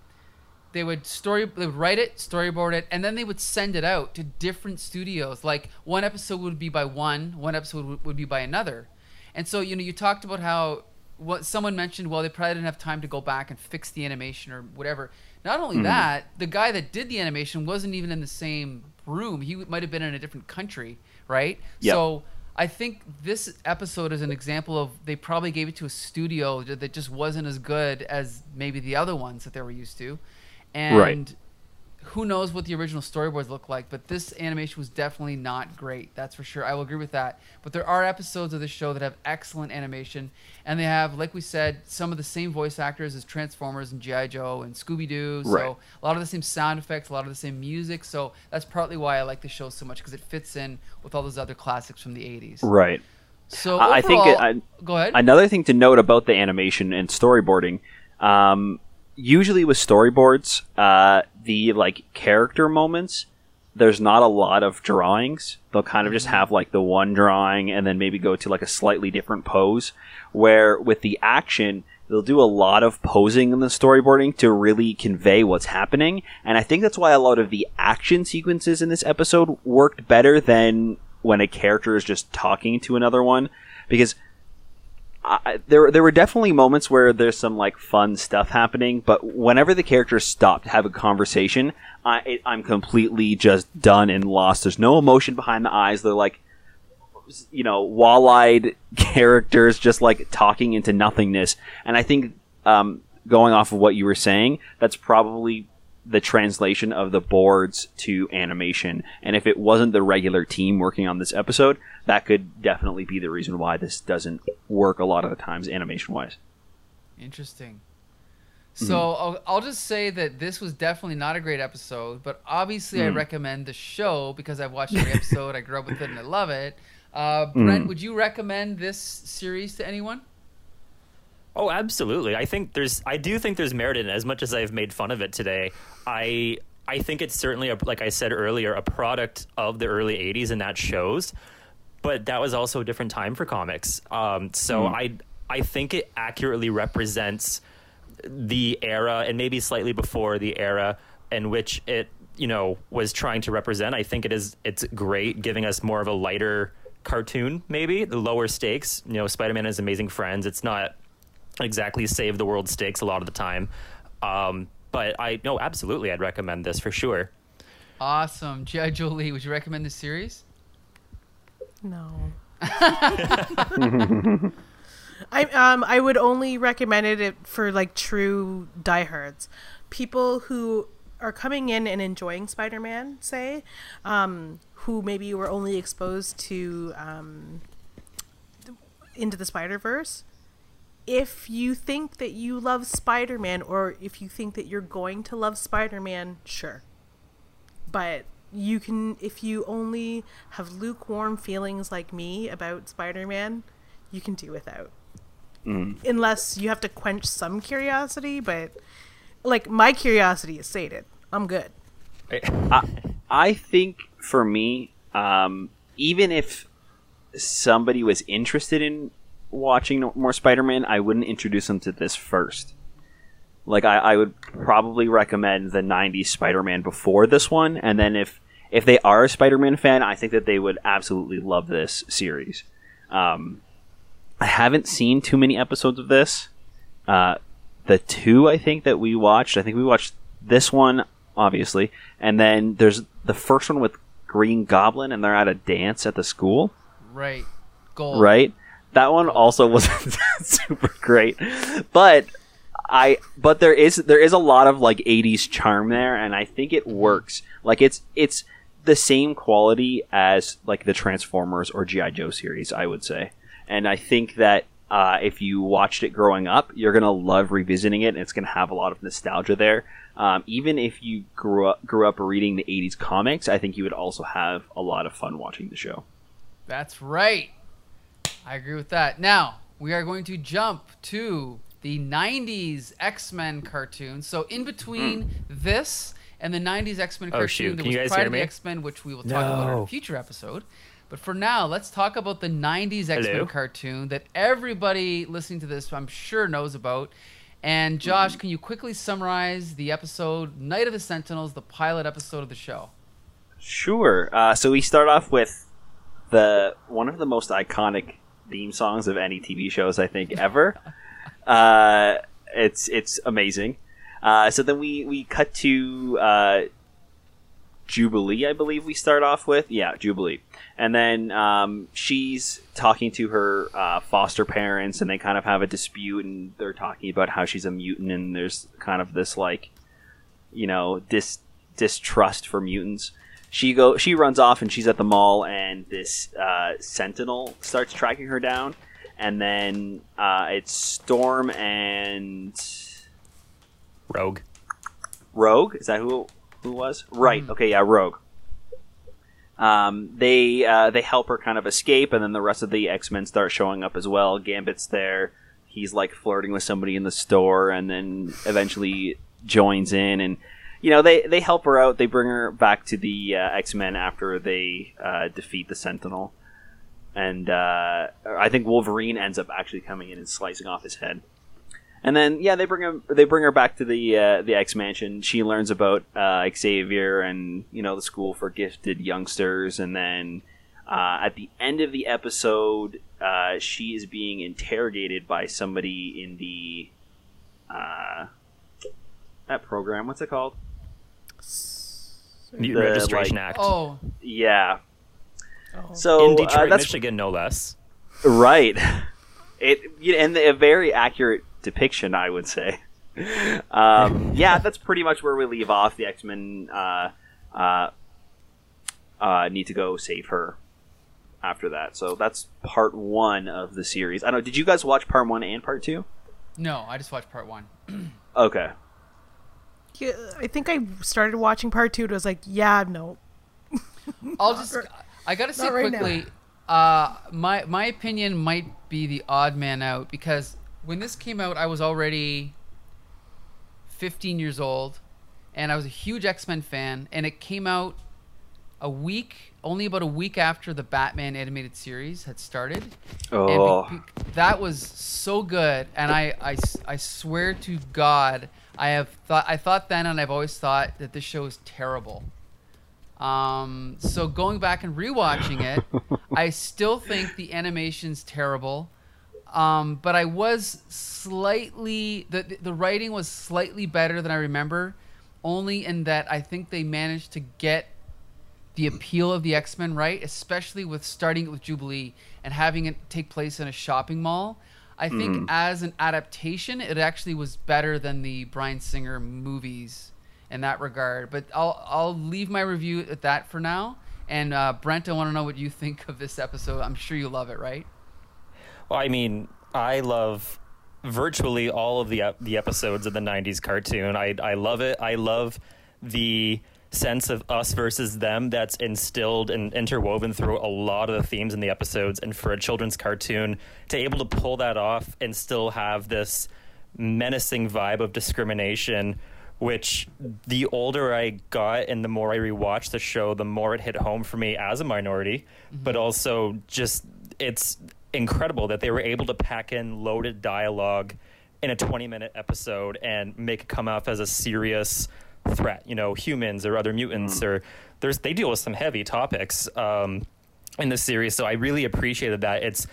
they would story they would write it storyboard it and then they would send it out to different studios like one episode would be by one one episode would, would be by another and so you know you talked about how what someone mentioned well they probably didn't have time to go back and fix the animation or whatever. Not only hmm. that the guy that did the animation wasn't even in the same room. He might have been in a different country right? Yep. so I think this episode is an example of they probably gave it to a studio that that just wasn't as good as maybe the other ones that they were used to, and Right. Who knows what the original storyboards look like. But this animation was definitely not great. That's for sure. I will agree with that. But there are episodes of this show that have excellent animation, and they have, like we said, some of the same voice actors as Transformers and GI Joe and Scooby Doo. So Right. a lot of the same sound effects, a lot of the same music. So that's partly why I like the show so much because it fits in with all those other classics from the '80s. Right. So I- I think it- I- go ahead. Another thing to note about the animation and storyboarding, um, usually with storyboards, uh, the like character moments, there's not a lot of drawings. They'll kind of just have like the one drawing and then maybe go to like a slightly different pose. Where with the action, they'll do a lot of posing in the storyboarding to really convey what's happening. And I think that's why a lot of the action sequences in this episode worked better than when a character is just talking to another one. Because There there were definitely moments where there's some like fun stuff happening, but whenever the characters stop to have a conversation, I I'm completely just done and lost. There's no emotion behind the eyes. They're like you know wall-eyed characters just like talking into nothingness. And I think um, going off of what you were saying, that's probably the translation of the boards to animation. And if it wasn't the regular team working on this episode, that could definitely be the reason why this doesn't work a lot of the times animation wise. Interesting. Mm-hmm. So I'll, I'll just say that this was definitely not a great episode, but obviously I Mm. recommend the show because I've watched every episode. I grew up with it and I love it. Uh, Mm. Brent, would you recommend this series to anyone? Oh, absolutely. I think there's I do think there's merit in it as much as I've made fun of it today. I I think it's certainly a, like I said earlier a product of the early 80s and that shows. But that was also a different time for comics. Um, so I I think it accurately represents the era and maybe slightly before the era in which it you know was trying to represent. I think it is it's great giving us more of a lighter cartoon maybe the lower stakes you know spider-man has amazing friends it's not exactly save the world stakes a lot of the time um, but i no absolutely i'd recommend this for sure Awesome. G.I. Jolie, would you recommend this series? No. I um I would only recommend it for like true diehards, people who are coming in and enjoying Spider-Man, say, um, who maybe were only exposed to um, into the Spider Verse. If you think that you love Spider-Man, or if you think that you're going to love Spider-Man, sure. But you can if you only have lukewarm feelings like me about spider-man you can do without. Unless you have to quench some curiosity but like my curiosity is sated. I'm good. I think for me, um, even if somebody was interested in watching more Spider-Man, I wouldn't introduce them to this first. Like I, I would probably recommend the '90s Spider-Man before this one, and then if if they are a Spider-Man fan, I think that they would absolutely love this series. Um, I haven't seen too many episodes of this. Uh, the two I think that we watched, I think we watched this one obviously, and then there's the first one with Green Goblin, and they're at a dance at the school, Right. Gold. right? That one also wasn't super great, but I but there is there is a lot of like 80s charm there, and I think it works. Like it's it's the same quality as like the Transformers or GI Joe series, I would say, and I think that. Uh, if you watched it growing up, you're gonna love revisiting it, and it's gonna have a lot of nostalgia there. Um, even if you grew up grew up reading the '80s comics, I think you would also have a lot of fun watching the show. That's right. I agree with that. Now, we are going to jump to the 90s X Men cartoon. So, in between this and the 90s X Men Oh, cartoon, shoot. there Can you was guys Pride hear of the? X Men, which we will talk about in a future episode. But for now, let's talk about the 90s X Men cartoon that everybody listening to this, I'm sure, knows about. And, Josh, can you quickly summarize the episode Night of the Sentinels, the pilot episode of the show? Sure. Uh, so we start off with the one of the most iconic theme songs of any TV shows I think ever. uh, it's it's amazing. Uh, so then we we cut to uh, Jubilee, I believe we start off with. Yeah, Jubilee. And then um, she's talking to her uh, foster parents, and they kind of have a dispute, and they're talking about how she's a mutant, and there's kind of this like, you know, dis distrust for mutants. She go she runs off, and she's at the mall, and this uh, sentinel starts tracking her down, and then uh, it's Storm and Rogue. Rogue. Is that who who was? Right. Okay. Yeah. Rogue. Um, they uh, they help her kind of escape, and then the rest of the X Men start showing up as well. Gambit's there. He's like flirting with somebody in the store, and then eventually joins in, and you know they they help her out. They bring her back to the uh, X Men after they uh, defeat the Sentinel, and uh, I think Wolverine ends up actually coming in and slicing off his head. And then yeah, they bring him. They bring her back to the uh, the X Mansion. She learns about uh, Xavier and you know the school for gifted youngsters. And then uh, at the end of the episode, she is being interrogated by somebody in the that program. What's it called? Mutant The, Registration like- Act. Oh, Yeah. Oh. So in Detroit, uh, that's Michigan, no less. Right. It and a very accurate depiction, I would say. Um, yeah, that's pretty much where we leave off. The X Men uh, uh, uh, need to go save her after that. So that's part one of the series. I don't know. Did you guys watch part one and part two? no, I just watched part one. Okay. Yeah, I think I started watching part two. and was like, yeah, no. I'll just. I gotta say not right now. quickly. Uh, my my opinion might be the odd man out because when this came out, I was already 15 years old, and I was a huge X Men fan, and it came out a week, only about a week after the Batman animated series had started. Oh, And be- be- that was so good, and I, I, I swear to God, I have thought I thought then, and I've always thought that this show is terrible. Um, so going back and rewatching it, I still think the animation's terrible. Um, but I was slightly the the writing was slightly better than I remember, only in that I think they managed to get the appeal of the X Men right, especially with starting it with Jubilee and having it take place in a shopping mall. I think as an adaptation, it actually was better than the Bryan Singer movies in that regard. But I'll I'll leave my review at that for now. And uh, Brent, I want to know what you think of this episode. I'm sure you love it, right? Well, I mean, I love virtually all of the the episodes of the '90s cartoon. I I love it. I love the sense of us versus them that's instilled and interwoven through a lot of the themes in the episodes. And for a children's cartoon to able to pull that off and still have this menacing vibe of discrimination. Which the older I got and the more I rewatched the show, the more it hit home for me as a minority, mm-hmm. but also just it's incredible that they were able to pack in loaded dialogue in a 20 minute episode and make it come off as a serious threat. You know, humans or other mutants, or there's they deal with some heavy topics um, in the series. So I really appreciated that. It's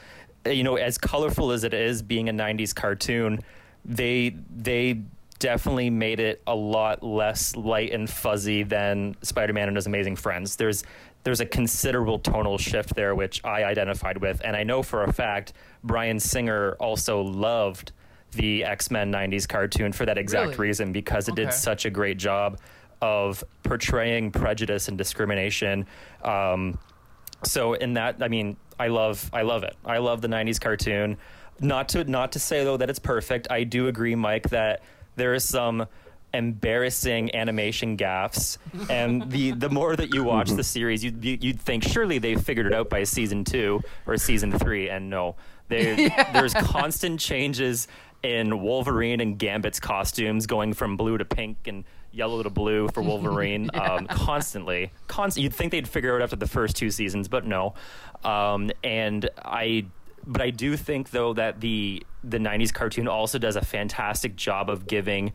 you know as colorful as it is being a 90s cartoon, they they definitely made it a lot less light and fuzzy than Spider-Man and His Amazing Friends. There's there's a considerable tonal shift there, which I identified with, and I know for a fact Bryan Singer also loved the X Men '90s cartoon for that exact Really? reason because it Okay. did such a great job of portraying prejudice and discrimination. Um, so in that, I mean, I love, I love it. I love the '90s cartoon. Not to not to say though that it's perfect. I do agree, Mike, that there is some embarrassing animation gaffes and the the more that you watch the series you'd, you- you'd think surely they figured it out by season two or season three and no they, there's constant changes in wolverine and gambit's costumes going from blue to pink and yellow to blue for wolverine um, constantly constant you'd think they'd figure it out after the first two seasons but no um, and i but I do think though that the the '90s cartoon also does a fantastic job of giving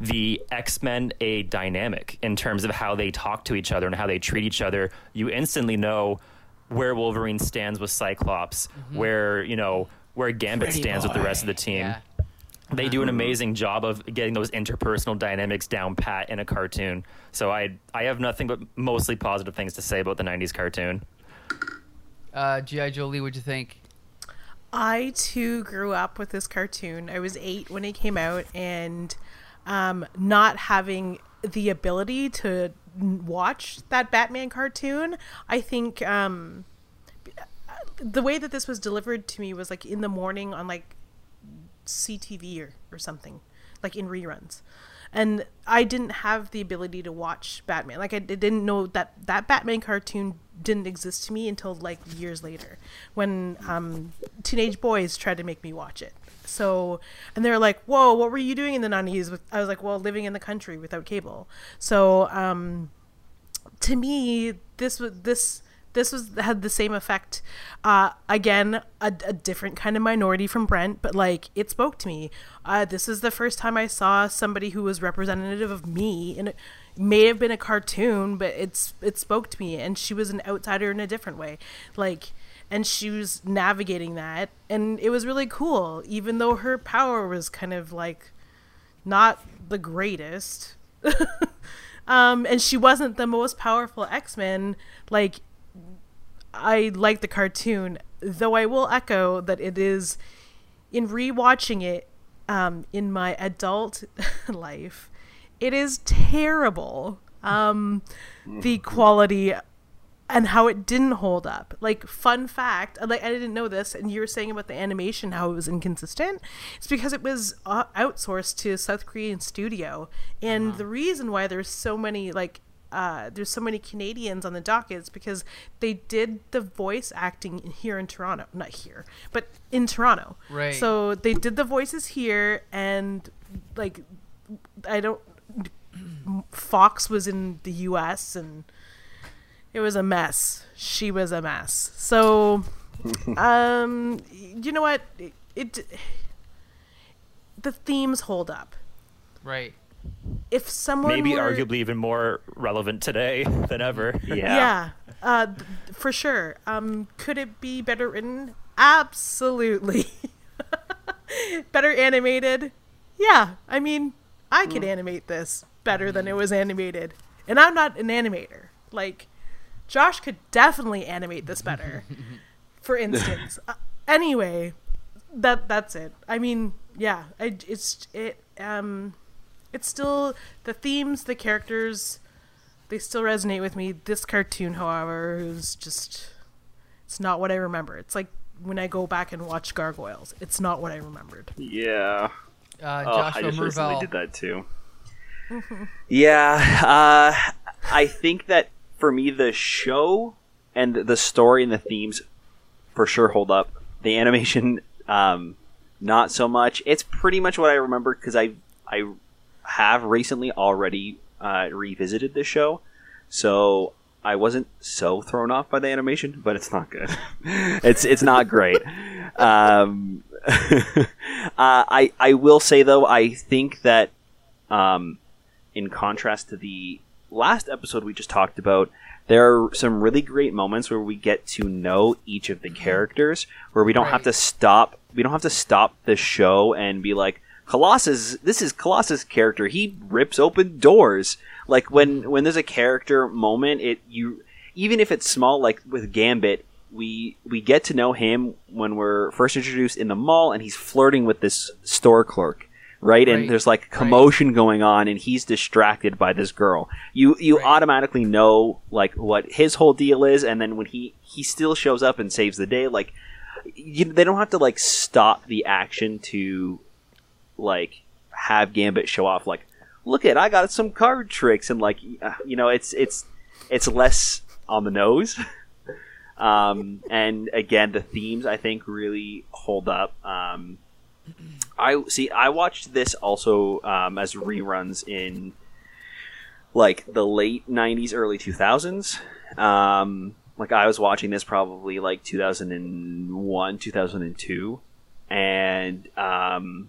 the X Men a dynamic in terms of how they talk to each other and how they treat each other. You instantly know where Wolverine stands with Cyclops, where you know where Gambit Pretty stands with the rest of the team. Yeah. They do an amazing job of getting those interpersonal dynamics down pat in a cartoon. So I I have nothing but mostly positive things to say about the '90s cartoon. Uh, GI Jolie, what'd you think? I too grew up with this cartoon. I was eight when it came out, and um, not having the ability to watch that Batman cartoon, I think um, the way that this was delivered to me was like in the morning on like CTV or, or something, like in reruns. And I didn't have the ability to watch Batman. Like I didn't know that that Batman cartoon didn't exist to me until like years later, when um, teenage boys tried to make me watch it. So, and they're like, "Whoa, what were you doing in the nineties?" I was like, "Well, living in the country without cable." So, um, to me, this was this this was had the same effect. Uh, again, a, a different kind of minority from Brent, but like it spoke to me. Uh, this is the first time I saw somebody who was representative of me, and it may have been a cartoon, but it's it spoke to me. And she was an outsider in a different way, like. And she was navigating that, and it was really cool. Even though her power was kind of like not the greatest, um, and she wasn't the most powerful X Men. Like, I like the cartoon, though I will echo that it is in rewatching it um, in my adult life, it is terrible. Um, the quality and how it didn't hold up. Like fun fact, like I didn't know this, and you were saying about the animation how it was inconsistent. It's because it was uh, outsourced to a South Korean studio, and the reason why there's so many like uh, there's so many Canadians on the dockets because they did the voice acting here in Toronto, not here, but in Toronto. Right. So they did the voices here, and like I don't. Fox was in the U.S. and it was a mess. She was a mess. So, um, you know what? It, it the themes hold up. Right. If someone Maybe were, arguably even more relevant today than ever. Yeah. yeah, uh, for sure. Um, could it be better written? Absolutely. better animated? Yeah. I mean, I could animate this better than it was animated, and I'm not an animator. Like, Josh could definitely animate this better. for instance. Uh, anyway, that that's it. I mean, yeah, I, it's it um it's still the themes, the characters, they still resonate with me. This cartoon, however, is just it's not what I remember. It's like when I go back and watch Gargoyles. It's not what I remembered. Yeah. Uh, Oh, I Joshua just recently did that too. yeah, uh, I think that for me, the show and the story and the themes for sure hold up. The animation, um, not so much. It's pretty much what I remember because I I have recently already uh, revisited this show, so I wasn't so thrown off by the animation, but it's not good. it's it's not great. Um, uh, I I will say though, I think that um, in contrast to the last episode we just talked about, there are some really great moments where we get to know each of the characters, where we don't have to stop. We don't have to stop the show and be like, Colossus. This is Colossus' character. He rips open doors. Like when when there's a character moment, it you even if it's small, like with Gambit, we we get to know him when we're first introduced in the mall, and he's flirting with this store clerk, right? Right. And there's like commotion going on, and he's distracted by this girl. You you Right. automatically know like what his whole deal is, and then when he he still shows up and saves the day, like you, they don't have to like stop the action to like have Gambit show off like look at I got some card tricks and like uh, you know it's it's it's less on the nose. um, and again, the themes I think really hold up. Um, I see. I watched this also um, as reruns in like the late '90s, early 2000s. Um, like I was watching this probably like 2001, 2002, and um,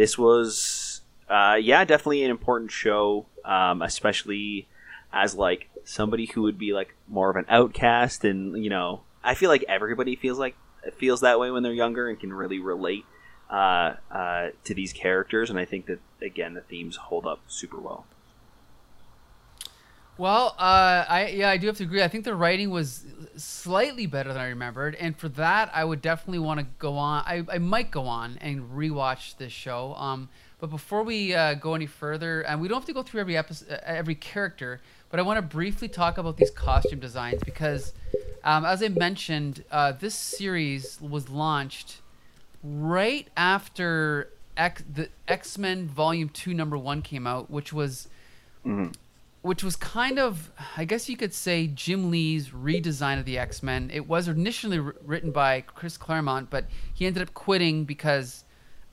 this was uh, yeah, definitely an important show, um, especially as like somebody who would be like more of an outcast, and you know, I feel like everybody feels like feels that way when they're younger and can really relate uh, uh, to these characters, and I think that again the themes hold up super well. Well, uh, I yeah, I do have to agree. I think the writing was slightly better than I remembered, and for that, I would definitely want to go on. I, I might go on and rewatch this show. Um, but before we uh, go any further, and we don't have to go through every episode, uh, every character, but I want to briefly talk about these costume designs because, um, as I mentioned, uh, this series was launched right after X, the X Men Volume Two, Number One came out, which was which was kind of, I guess you could say, Jim Lee's redesign of the X Men. It was initially wr- written by Chris Claremont, but he ended up quitting because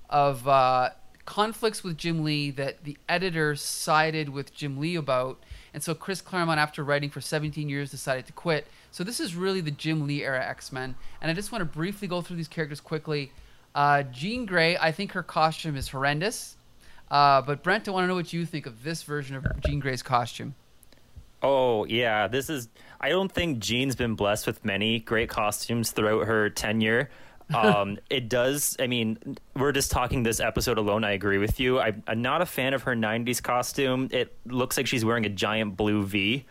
of uh, conflicts with Jim Lee that the editor sided with Jim Lee about. And so Chris Claremont, after writing for 17 years, decided to quit. So this is really the Jim Lee era X Men. And I just want to briefly go through these characters quickly. Uh, Jean Grey, I think her costume is horrendous. Uh, but Brent, I want to know what you think of this version of Jean Grey's costume. Oh yeah, this is. I don't think Jean's been blessed with many great costumes throughout her tenure. Um, it does. I mean, we're just talking this episode alone. I agree with you. I, I'm not a fan of her '90s costume. It looks like she's wearing a giant blue V,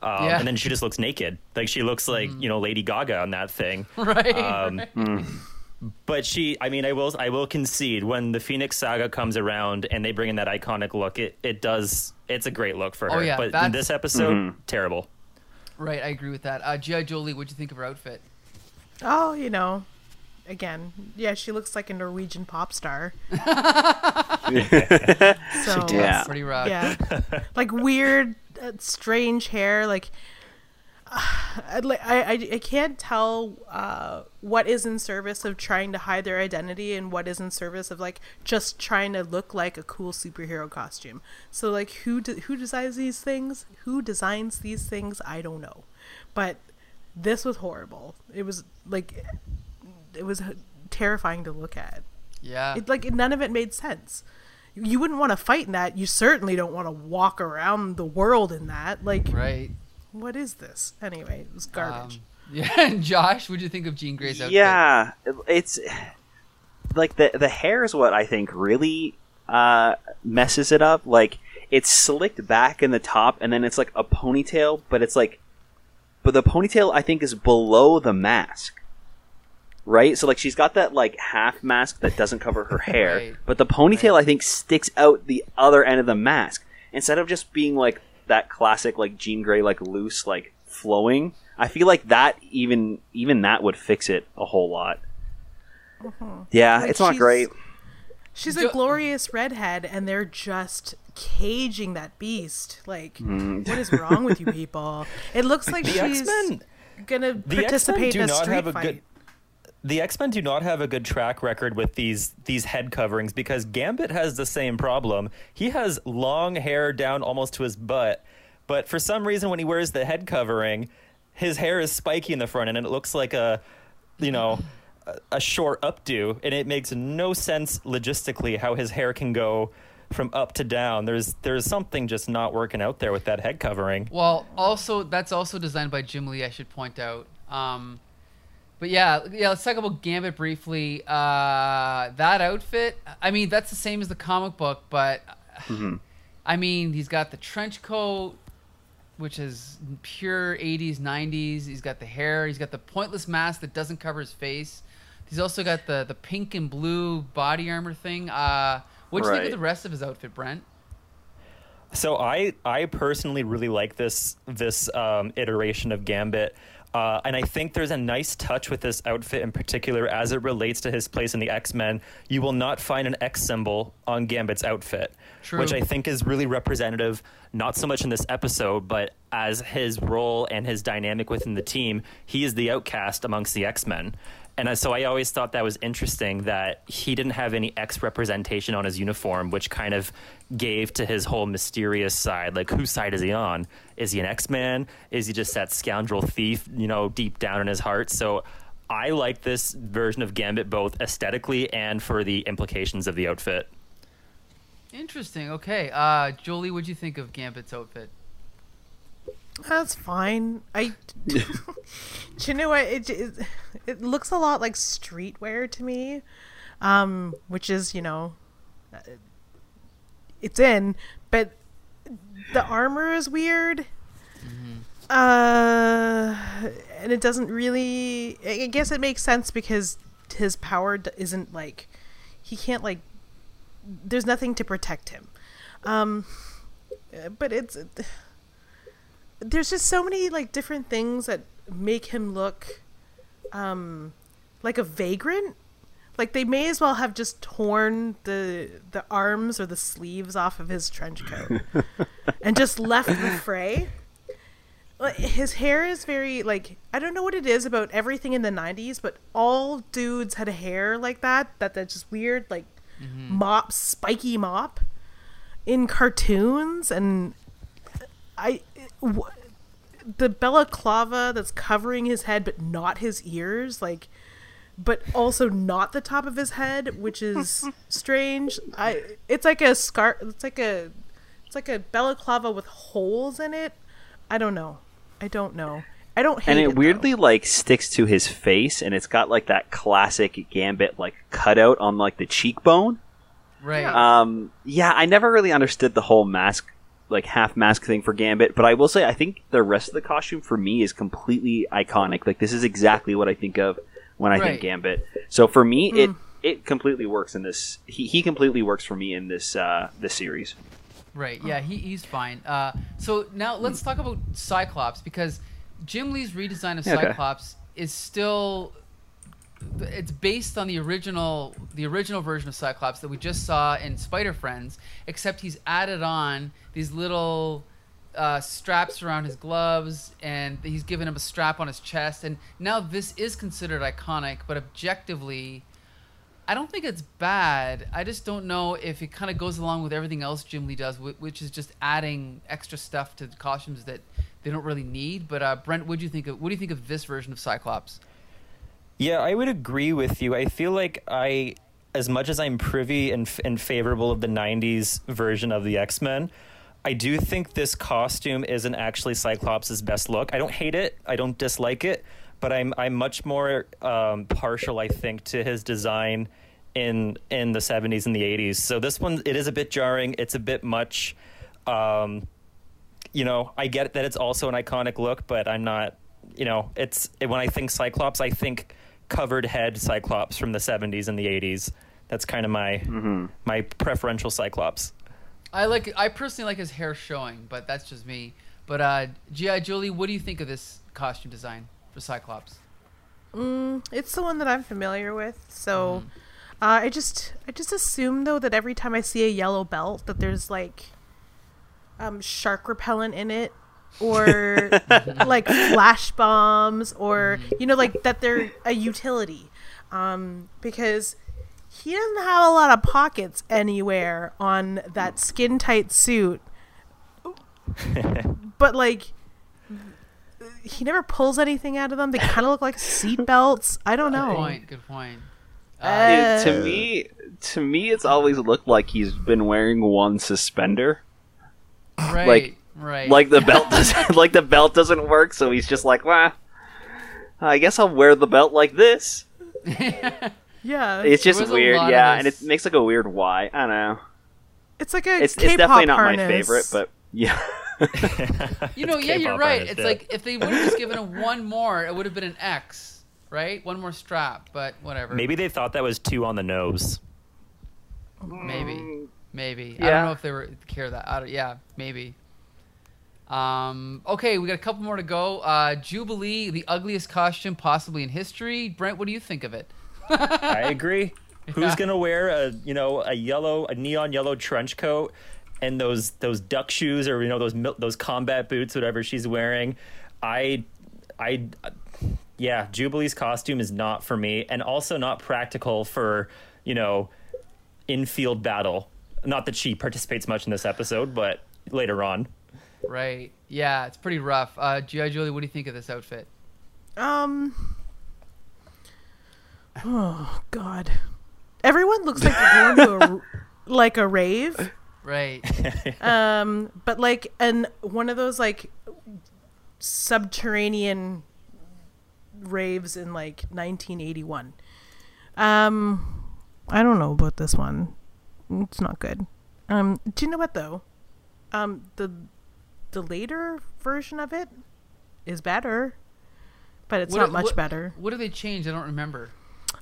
um, Yeah. and then she just looks naked. Like she looks like you know Lady Gaga on that thing. right. Um, right. But she, I mean, I will, I will concede when the Phoenix Saga comes around and they bring in that iconic look, it, it does, it's a great look for Oh, her. yeah, but in this episode, terrible. Right, I agree with that. Uh, G.I. Jolie, what'd you think of her outfit? Oh, you know, again, yeah, she looks like a Norwegian pop star. so Yeah. Pretty rough. yeah, like weird, uh, strange hair. Like, I, like- I, I, I can't tell uh, what is in service of trying to hide their identity and what is in service of like just trying to look like a cool superhero costume. So like, who de- who designs these things? Who designs these things? I don't know, but this was horrible. It was like, it was terrifying to look at. Yeah. It like none of it made sense. You wouldn't want to fight in that. You certainly don't want to walk around the world in that. Like, right. What is this? Anyway, it was garbage. Um, yeah. And Josh, what'd you think of Jean Grey's outfit? Yeah, it's like the the hair is what I think really uh, messes it up. Like it's slicked back in the top, and then it's like a ponytail, but it's like, but the ponytail I think is below the mask. Right, so like she's got that like half mask that doesn't cover her hair, Right. but the ponytail I think sticks out the other end of the mask instead of just being like that classic like Jean Grey like loose like flowing. I feel like that even even that would fix it a whole lot. Yeah, Like, it's not great. She's a glorious redhead, and they're just caging that beast. Like, Mm. what is wrong with you people? It looks like The she's X-Men, gonna the X-Men participate do in a not street have a fight. good. The X Men do not have a good track record with these these head coverings because Gambit has the same problem. He has long hair down almost to his butt, But for some reason, when he wears the head covering, his hair is spiky in the front, and it looks like a, you know, a short updo, and it makes no sense logistically how his hair can go from up to down. There's there's something just not working out there with that head covering. Well, also that's also designed by Jim Lee. I should point out. Um, but yeah, yeah. Let's talk about Gambit briefly. Uh, that outfit. I mean, that's the same as the comic book, but I mean, he's got the trench coat, which is pure '80s, '90s. He's got the hair. He's got the pointless mask that doesn't cover his face. He's also got the the pink and blue body armor thing. Uh, what do you think of the rest of his outfit, Brent? So I I personally really like this this um, iteration of Gambit. Uh, and I think there's a nice touch with this outfit in particular as it relates to his place in the X Men. You will not find an X symbol on Gambit's outfit, True. which I think is really representative, not so much in this episode, but as his role and his dynamic within the team. He is the outcast amongst the X Men. And so I always thought that was interesting that he didn't have any X representation on his uniform, which kind of gave to his whole mysterious side. Like, whose side is he on? Is he an X Man? Is he just that scoundrel thief, you know, deep down in his heart? So I like this version of Gambit both aesthetically and for the implications of the outfit. Interesting. Okay, uh, Jolie, what'd you think of Gambit's outfit? That's fine. I. Do you know what? It, it it looks a lot like streetwear to me, um, which is you know, uh, it's in, but the armor is weird. Uh, and it doesn't really. I guess it makes sense because his power isn't like he can't like. There's nothing to protect him, um, uh, but it's there's just so many like different things that make him look um like a vagrant. Like they may as well have just torn the the arms or the sleeves off of his trench coat and just left the fray. His hair is very like i don't know what it is about everything in the 90s but all dudes had hair like that that that's just weird like mop spiky mop in cartoons. And I w- the balaclava that's covering his head but not his ears like but also not the top of his head which is strange I it's like a scar it's like a it's like a balaclava with holes in it I don't know I don't know I don't hate and it though. weirdly like sticks to his face, and it's got like that classic Gambit like cutout on like the cheekbone. Right. Um, yeah, I never really understood the whole mask, like half mask thing for Gambit, but I will say I think the rest of the costume for me is completely iconic. Like this is exactly what I think of when I Right. think Gambit. So for me, it it completely works in this. He, he completely works for me in this uh, this series. Right. Yeah, he, he's fine. Uh, so now let's talk about Cyclops because Jim Lee's redesign of Yeah, okay. Cyclops is still it's based on the original the original version of Cyclops that we just saw in Spider Friends, except he's added on these little uh, straps around his gloves and he's given him a strap on his chest and now this is considered iconic but objectively I don't think it's bad. I just don't know if it kind of goes along with everything else Jim Lee does, which is just adding extra stuff to the costumes that they don't really need. But uh, Brent, what do you think of what do you think of this version of Cyclops? Yeah, I would agree with you. I feel like I, as much as I'm privy and, and favorable of the 90s version of the X Men, I do think this costume isn't actually Cyclops' best look. I don't hate it, I don't dislike it, but I'm, I'm much more um, partial, I think, to his design in in the 70s and the 80s. So this one, it is a bit jarring. It's a bit much. Um, you know, I get that it's also an iconic look, but I'm not. You know, it's when I think Cyclops, I think covered head Cyclops from the 70s and the 80s. That's kind of my my preferential Cyclops. I like I personally like his hair showing, but that's just me. But uh, GI Julie, what do you think of this costume design for Cyclops? It's the one that I'm familiar with, so uh, I just I just assume though that every time I see a yellow belt that there's like um, shark repellent in it, or like flash bombs, or you know like that they're a utility, um, because he doesn't have a lot of pockets anywhere on that skin tight suit. but like he never pulls anything out of them. They kind of look like seat belts. I don't know. Good point. Good point. Uh, It- to me, to me, it's always looked like he's been wearing one suspender. Right. like- right. Like the belt doesn't, like the belt doesn't work, so he's just like, well, I guess I'll wear the belt like this. Yeah, It's just was weird, yeah, and it makes like a weird Y. I don't know. it's like a It's K-pop it's definitely not harness. my favorite, but yeah. You know, It's yeah, you're right. artist, It's yeah. like if they would have just given him one more, it would have been an X, right? One more strap, but whatever. Maybe they thought that was two on the nose. maybe, mm. maybe. I don't know if they were care that. I don't, yeah, maybe. Um. Okay, we got a couple more to go. Uh, Jubilee, the ugliest costume possibly in history. Brent, what do you think of it? I agree. Yeah. Who's gonna wear a you know a yellow a neon yellow trench coat and those those duck shoes or you know those those combat boots whatever she's wearing? I I yeah, Jubilee's costume is not for me and also not practical for you know infield battle. Not that she participates much in this episode, but later on. Right. Yeah, it's pretty rough. Uh, G.I. Julie, what do you think of this outfit? Um. Oh God, everyone looks like they're going to a, like a rave. Right. Um, but like an one of those like subterranean raves in like 1981. Um, I don't know about this one. It's not good. Um, do you know what though? Um, the the later version of it is better, but it's What- not much what- better. What did they change? I don't remember.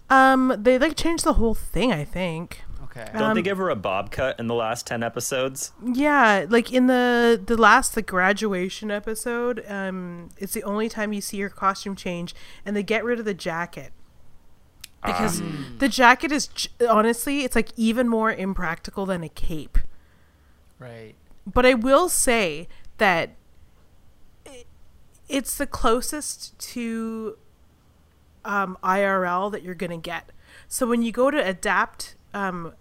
Um, they like changed the whole thing. I think. Okay. Don't they Um, give her a bob cut in the last 10 episodes? Yeah, like in the the last the graduation episode, um, it's the only time you see her costume change, and they get rid of the jacket because the jacket is honestly, it's like even more impractical than a cape. Right. But I will say that it's the closest to um, IRL that you're gonna get. So when you go to adapt, um,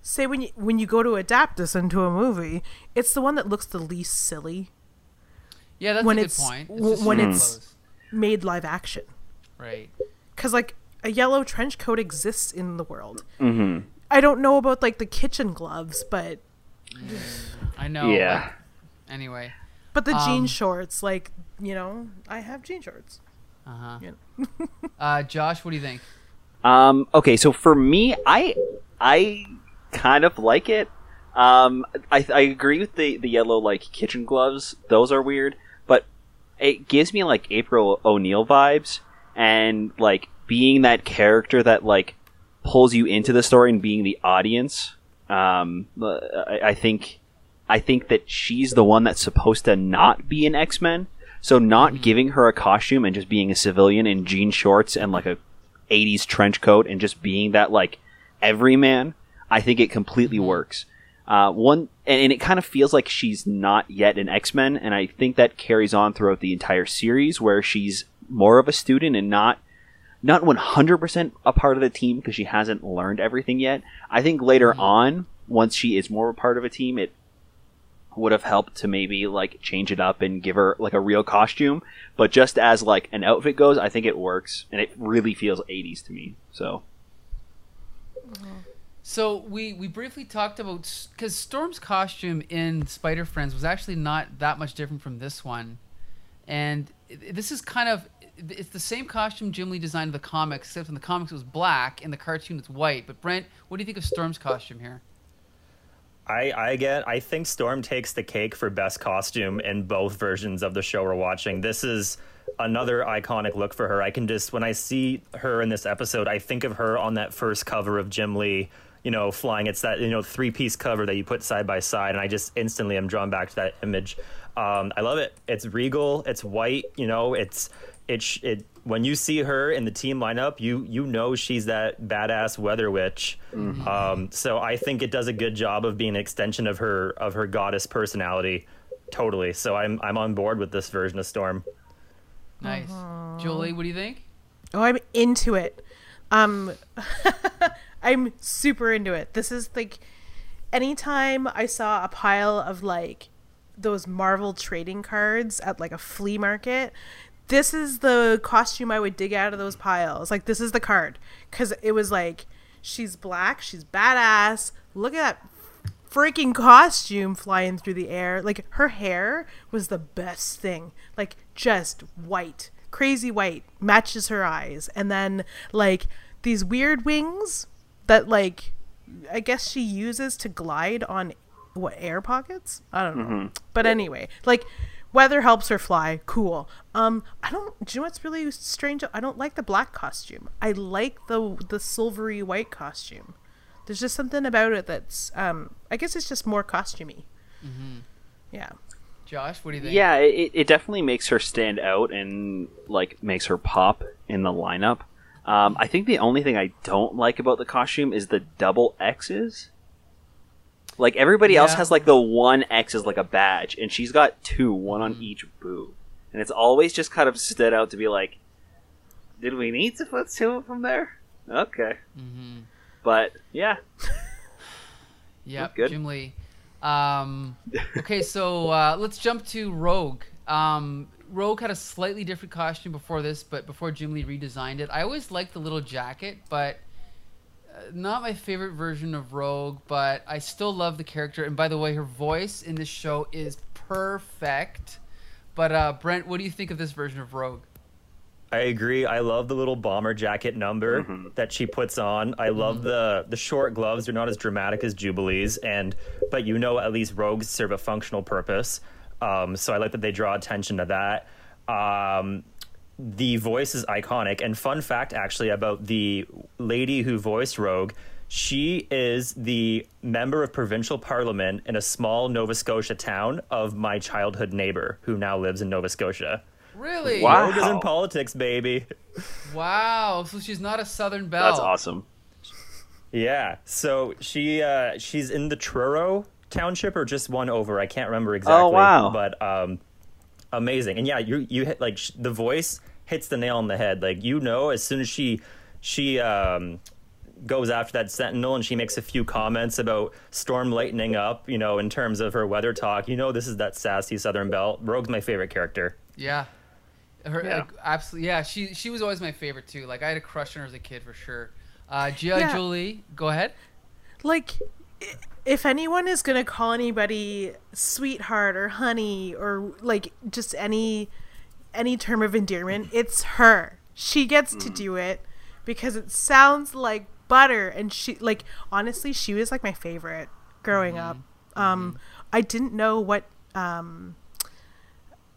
say when you when you go to adapt this into a movie, it's the one that looks the least silly Yeah, that's When a good it's- point. w- just when it's- close. made live action. right. Because like a yellow trench coat exists in the world. Mm-hmm. I don't know about like the kitchen gloves, but I know. Yeah. but anyway. but the jean Um, shorts, like you know, I have jean shorts. Uh huh. You Uh, Josh, what do you think? Um, okay, so for me, I I kind of like it. Um, I, I agree with the the yellow like kitchen gloves; those are weird, but it gives me like April O'Neil vibes, and like being that character that like pulls you into the story and being the audience. Um, I, I think I think that she's the one that's supposed to not be an X Men. So not mm-hmm. giving her a costume and just being a civilian in jean shorts and like a 80s trench coat and just being that like everyman, I think it completely mm-hmm. works. Uh, one and, and it kind of feels like she's not yet an X Men, and I think that carries on throughout the entire series, where she's more of a student and not not 100% a part of the team because she hasn't learned everything yet. I think later mm-hmm. on, once she is more a part of a team, it would have helped to maybe like change it up and give her like a real costume. But just as like an outfit goes, I think it works and it really feels 80s to me. So So we we briefly talked about because Storm's costume in Spider Friends was actually not that much different from this one, and this is kind of it's the same costume Jim Lee designed in the comics, except in the comics it was black, in the cartoon it's white. But Brent, what do you think of Storm's costume here? I, I get I think Storm takes the cake for best costume in both versions of the show we're watching. This is another iconic look for her. I can just when I see her in this episode, I think of her on that first cover of Jim Lee, you know, flying. It's that, you know, three piece cover that you put side by side, and I just instantly am drawn back to that image. Um, I love it. It's regal, it's white, you know, it's it it when you see her in the team lineup, you you know she's that badass weather witch. Um, so I think it does a good job of being an extension of her of her goddess personality. Totally. So I'm I'm on board with this version of Storm. Nice, Julie, what do you think? Oh, I'm into it. Um, I'm super into it. This is like, anytime I saw a pile of like those Marvel trading cards at like a flea market. This is the costume I would dig out of those piles. Like this is the card cuz it was like she's black, she's badass. Look at that freaking costume flying through the air. Like her hair was the best thing. Like just white, crazy white, matches her eyes. And then like these weird wings that like I guess she uses to glide on what air pockets? I don't know. Mm-hmm. But anyway, like weather helps her fly. Cool. Um, I don't. Do you know what's really strange? I don't like the black costume. I like the the silvery white costume. There's just something about it that's. Um, I guess it's just more costumey. Yeah. Josh, what do you think? Yeah, it, it definitely makes her stand out and like makes her pop in the lineup. Um, I think the only thing I don't like about the costume is the double X's. Like everybody else has like the one X as like a badge, and she's got two, one on each boob, and it's always just kind of stood out to be like, did we need to put two them there? Okay, Mm-hmm. but yeah, yeah, Good. Jim Lee. Um, okay, so uh, let's jump to Rogue. Um, Rogue had a slightly different costume before this, but before Jim Lee redesigned it, I always liked the little jacket, but not my favorite version of Rogue. But I still love the character. And by the way, her voice in this show is perfect. But uh, Brent, what do you think of this version of Rogue? I agree. I love the little bomber jacket number that she puts on. I love the the short gloves. They're not as dramatic as Jubilee's, and but you know at least rogues serve a functional purpose. Um, so I like that they draw attention to that. Um, the voice is iconic. And fun fact, actually, about the lady who voiced Rogue, she is the member of provincial parliament in a small Nova Scotia town of my childhood neighbor, who now lives in Nova Scotia. Really? Wow. Rogue is in politics, baby. Wow. So she's not a Southern Belle. that's awesome. Yeah. So she uh she's in the Truro township or just one over. I can't remember exactly. Oh wow. But um amazing. And yeah, you you hit like sh- the voice hits the nail on the head. Like you know as soon as she she um goes after that sentinel and she makes a few comments about storm lightening up, you know, in terms of her weather talk. You know this is that sassy Southern Belle. Rogue's my favorite character. Yeah. Her Yeah. uh, absolutely yeah, she she was always my favorite too. Like I had a crush on her as a kid for sure. Uh Gia Yeah. Jolie, go ahead. like i- if anyone is gonna call anybody sweetheart or honey or like just any any term of endearment it's her she gets to do it because it sounds like butter and she like honestly she was like my favorite growing up um i didn't know what um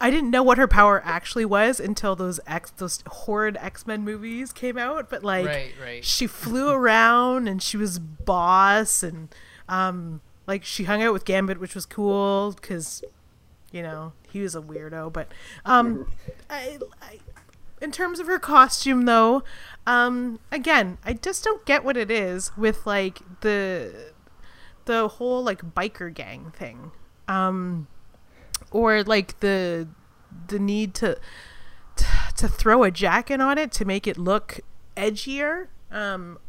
I didn't know what her power actually was until those X those horrid X Men movies came out. But like, Right, right. she flew around and she was boss and um like she hung out with Gambit, which was cool because you know he was a weirdo. But um, I, I, in terms of her costume though, um, again, I just don't get what it is with like the the whole like biker gang thing. Um, or like the the need to to throw a jacket on it to make it look edgier. Um,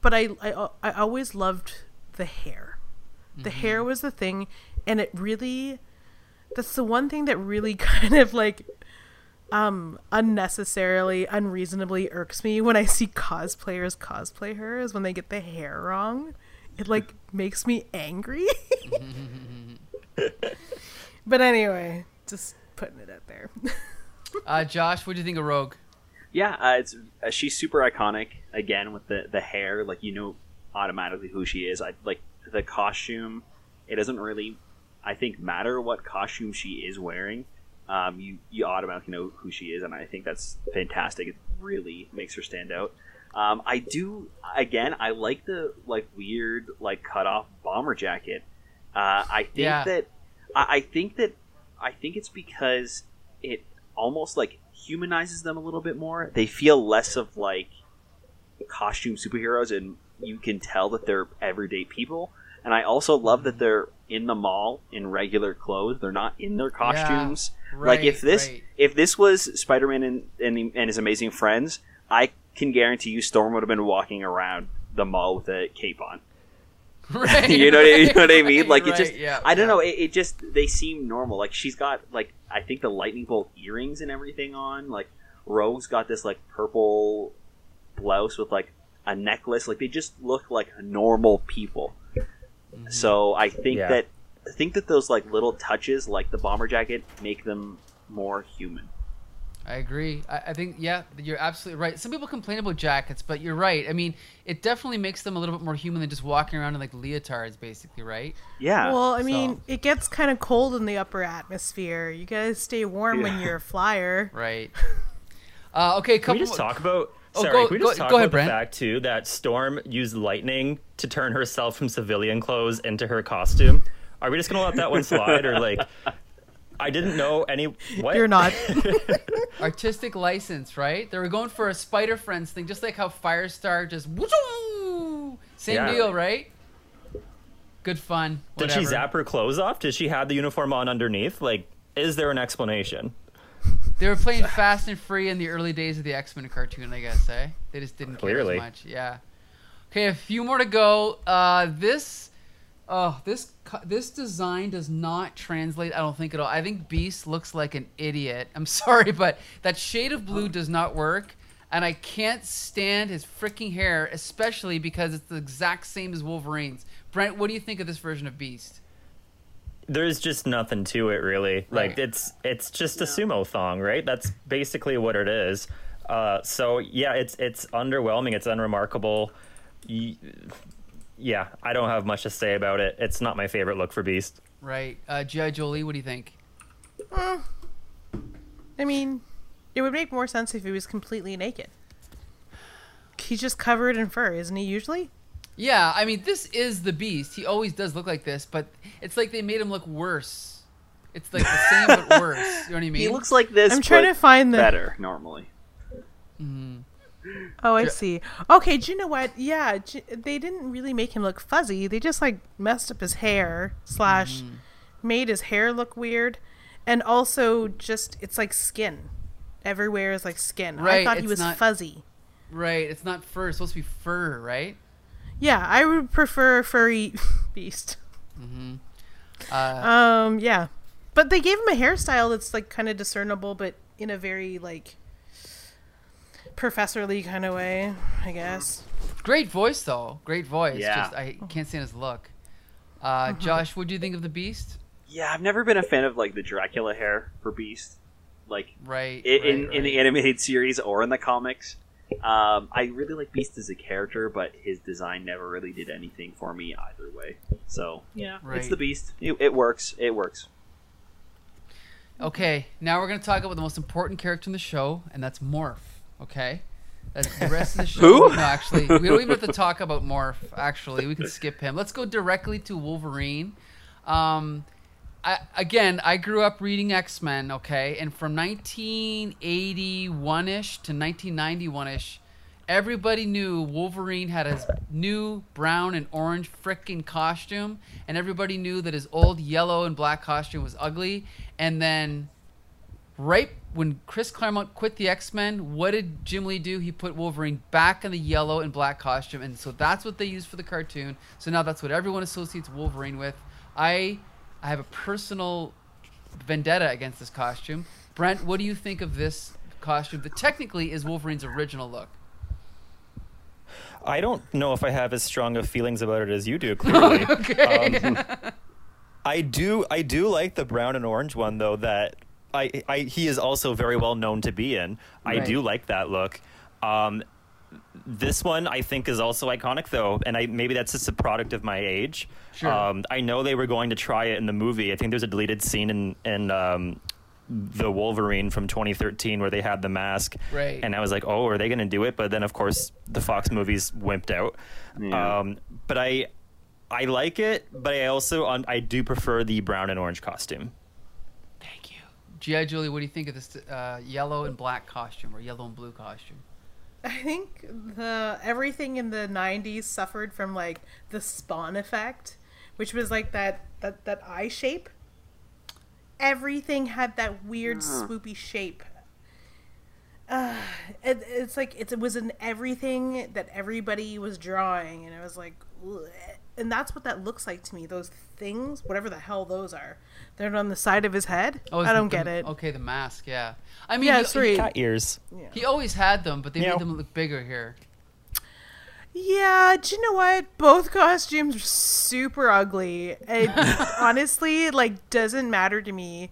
but I, I I always loved the hair. The hair was the thing, and it really that's the one thing that really kind of like um unnecessarily unreasonably irks me when I see cosplayers cosplay her is when they get the hair wrong. It like makes me angry. but anyway, just putting it out there. Uh Josh, what do you think of Rogue? Yeah, uh, it's uh, she's super iconic again with the the hair. Like you know automatically who she is. I like the costume. It doesn't really, I think, matter what costume she is wearing. Um, you you automatically know who she is, and I think that's fantastic. It really makes her stand out. Um, I do again. I like the like weird like cut off bomber jacket. Uh, I think Yeah. that I, I think that I think it's because it almost like humanizes them a little bit more. They feel less of like costume superheroes, and you can tell that they're everyday people. And I also love that they're in the mall in regular clothes. They're not in their costumes. like right, if this right. if this was Spider Man and, and and his amazing friends, I can guarantee you Storm would have been walking around the mall with a cape on. Right, you know, what I, you know what I right, mean? Like it just, yeah, I don't yeah. know. It, it just they seem normal. Like she's got like I think the lightning bolt earrings and everything on. Like Rogue's got this like purple blouse with like a necklace. Like they just look like normal people. Mm-hmm. So I think Yeah. that I think that those like little touches, like the bomber jacket, make them more human. I agree. I, I think yeah, you're absolutely right. Some people complain about jackets, but you're right. I mean, it definitely makes them a little bit more human than just walking around in like leotards, basically, right? Yeah. Well, I mean, So- it gets kind of cold in the upper atmosphere. You gotta stay warm when you're a flyer. Right. Uh, okay, Can couple. we just talk about? Oh, sorry, go- can we go- talk go ahead, about Brent. the fact too that Storm used lightning to turn herself from civilian clothes into her costume? Are we just gonna let that one slide, or like? I didn't know any. What You're not. artistic license, right? They were going for a Spider Friends thing, just like how Firestar just woo same Yeah. deal, right? Good fun. Did Whatever. she zap her clothes off? Did she have the uniform on underneath? Like, is there an explanation? They were playing Fast and Free in the early days of the X Men cartoon, I guess. Eh? They just didn't care Clearly. as much. Yeah. Okay, a few more to go. Uh, this, oh, this this design does not translate. I don't think at all. I think Beast looks like an idiot. I'm sorry, but that shade of blue does not work, and I can't stand his freaking hair, especially because it's the exact same as Wolverine's. Brent, what do you think of this version of Beast? There's just nothing to it, really. Right. Like, it's it's just a sumo thong, right? That's basically what it is. Uh, so yeah, it's it's underwhelming. It's unremarkable. Yeah, I don't have much to say about it. It's not my favorite look for Beast. Right, uh, G.I. Jolie, what do you think? I mean, it would make more sense if he was completely naked. He's just covered in fur, isn't he? Usually. Yeah, I mean, this is the Beast. He always does look like this, but it's like they made him look worse. It's like the same but worse. You know what I mean? he looks like this. I'm trying but to find the. better normally. Mm-hmm. Oh, I see. Okay, do you know what? Yeah, j- they didn't really make him look fuzzy. They just like messed up his hair slash Mm-hmm. made his hair look weird, and also just it's like skin. Everywhere is like skin. I thought he was not- fuzzy. right. It's not fur. It's supposed to be fur, right? Yeah, I would prefer furry beast. Uh, Um, yeah, but they gave him a hairstyle that's like kind of discernible, but in a very like professorly kind of way, I guess. great voice, though. Great voice. Yeah. Just I can't stand his look. Uh, Josh, what do you think of the Beast? Yeah, I've never been a fan of like the Dracula hair for Beast, like Right. i- in right, in right. the animated series or in the comics. Um, I really like Beast as a character, but his design never really did anything for me either way. So yeah, Right. it's the Beast. It, it works. It works. Okay, now we're gonna talk about the most important character in the show, and that's Morph. Okay, that's the rest of the show. Who? No, actually, we don't even have to talk about Morph. Actually, we can skip him. Let's go directly to Wolverine. Um, I, again, I grew up reading X Men. Okay, and from 1981 ish to 1991 ish, everybody knew Wolverine had his new brown and orange frickin' costume, and everybody knew that his old yellow and black costume was ugly. And then, right when Chris Claremont quit the X Men, what did Jim Lee do? He put Wolverine back in the yellow and black costume, and so that's what they used for the cartoon. So now that's what everyone associates Wolverine with. I, I have a personal vendetta against this costume. Brent, what do you think of this costume that technically is Wolverine's original look? I don't know if I have as strong of feelings about it as you do. Clearly, Okay. Um, I do. I do like the brown and orange one though. That I, I he is also very well known to be in. I Right. do like that look. Um, this one I think is also iconic though, and I maybe that's just a product of my age. Sure. Um, I know they were going to try it in the movie. I think there's a deleted scene in in um, the Wolverine from 2013 where they had the mask, Right. and I was like, oh, are they going to do it? But then of course the Fox movies wimped out. Yeah. Um, but I I like it, but I also um, I do prefer the brown and orange costume. Thank you. G.I. Julie, what do you think of this uh, yellow and black costume or yellow and blue costume? I think the everything in the '90s suffered from like the Spawn effect, which was like that that that eye shape. Everything had that weird swoopy shape. Uh, it, it's like it's, it was in everything that everybody was drawing, and it was like, and that's what that looks like to me. Those things, whatever the hell those are, they're on the side of his head. Oh, I don't the- get it. Okay, the mask. Yeah. I mean, Yeah, he, sorry. Cat ears. Yeah. he always had them, but they Meow. made them look bigger here. Yeah, do you know what? Both costumes are super ugly. It honestly like doesn't matter to me.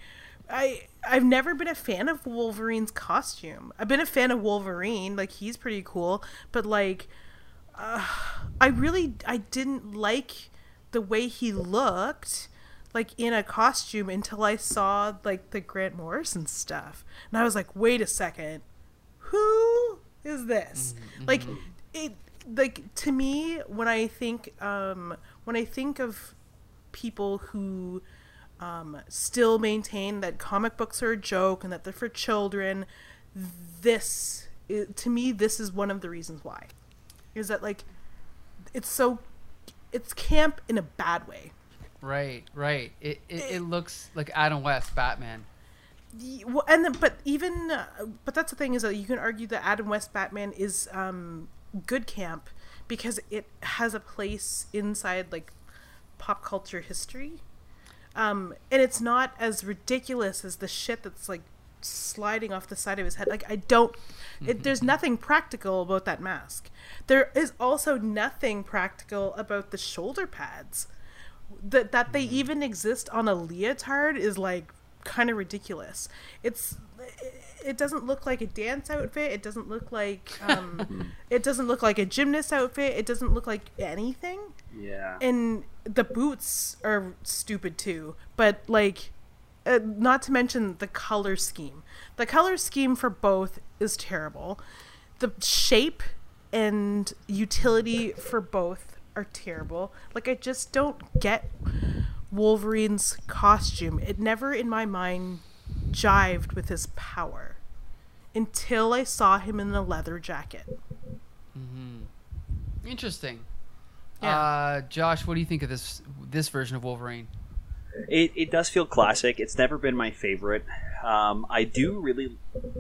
I I've never been a fan of Wolverine's costume. I've been a fan of Wolverine, like he's pretty cool, but like uh, I really I didn't like the way he looked like in a costume until I saw like the Grant Morrison stuff. And I was like, "Wait a second. Who is this?" Like it like to me when I think um when I think of people who um, still maintain that comic books are a joke and that they're for children. This, to me, this is one of the reasons why. Is that like, it's so, it's camp in a bad way. Right, right. It, it, it looks like Adam West Batman. Well, and then, but even, uh, but that's the thing is that you can argue that Adam West Batman is um, good camp because it has a place inside like pop culture history, um, and it's not as ridiculous as the shit that's like sliding off the side of his head. Like I don't, it, there's nothing practical about that mask. There is also nothing practical about the shoulder pads. That that they even exist on a leotard is like kind of ridiculous. It's it doesn't look like a dance outfit. It doesn't look like um, it doesn't look like a gymnast outfit. It doesn't look like anything. Yeah. And the boots are stupid too. But like, uh, not to mention the color scheme. The color scheme for both is terrible. The shape and utility for both are terrible. Like I just don't get Wolverine's costume. It never in my mind jived with his power until I saw him in the leather jacket. Mm-hmm. Interesting. Yeah. Uh, Josh, what do you think of this this version of Wolverine? It, it does feel classic. It's never been my favorite. Um, I do really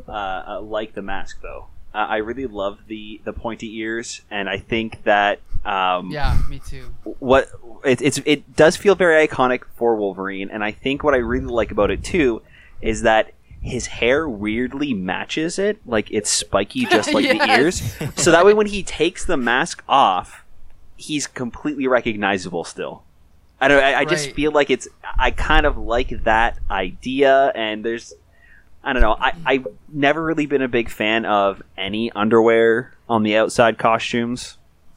uh, uh, like the mask, though. Uh, I really love the, the pointy ears, and I think that um, Yeah, me too. what it, it's it does feel very iconic for Wolverine, and I think what I really like about it too is that his hair weirdly matches it, like it's spiky, just like the ears. So that way, when he takes the mask off, he's completely recognizable still. I don't. I, I just Right. feel like it's. I kind of like that idea, and there's. I don't know. I I've never really been a big fan of any underwear on the outside costumes.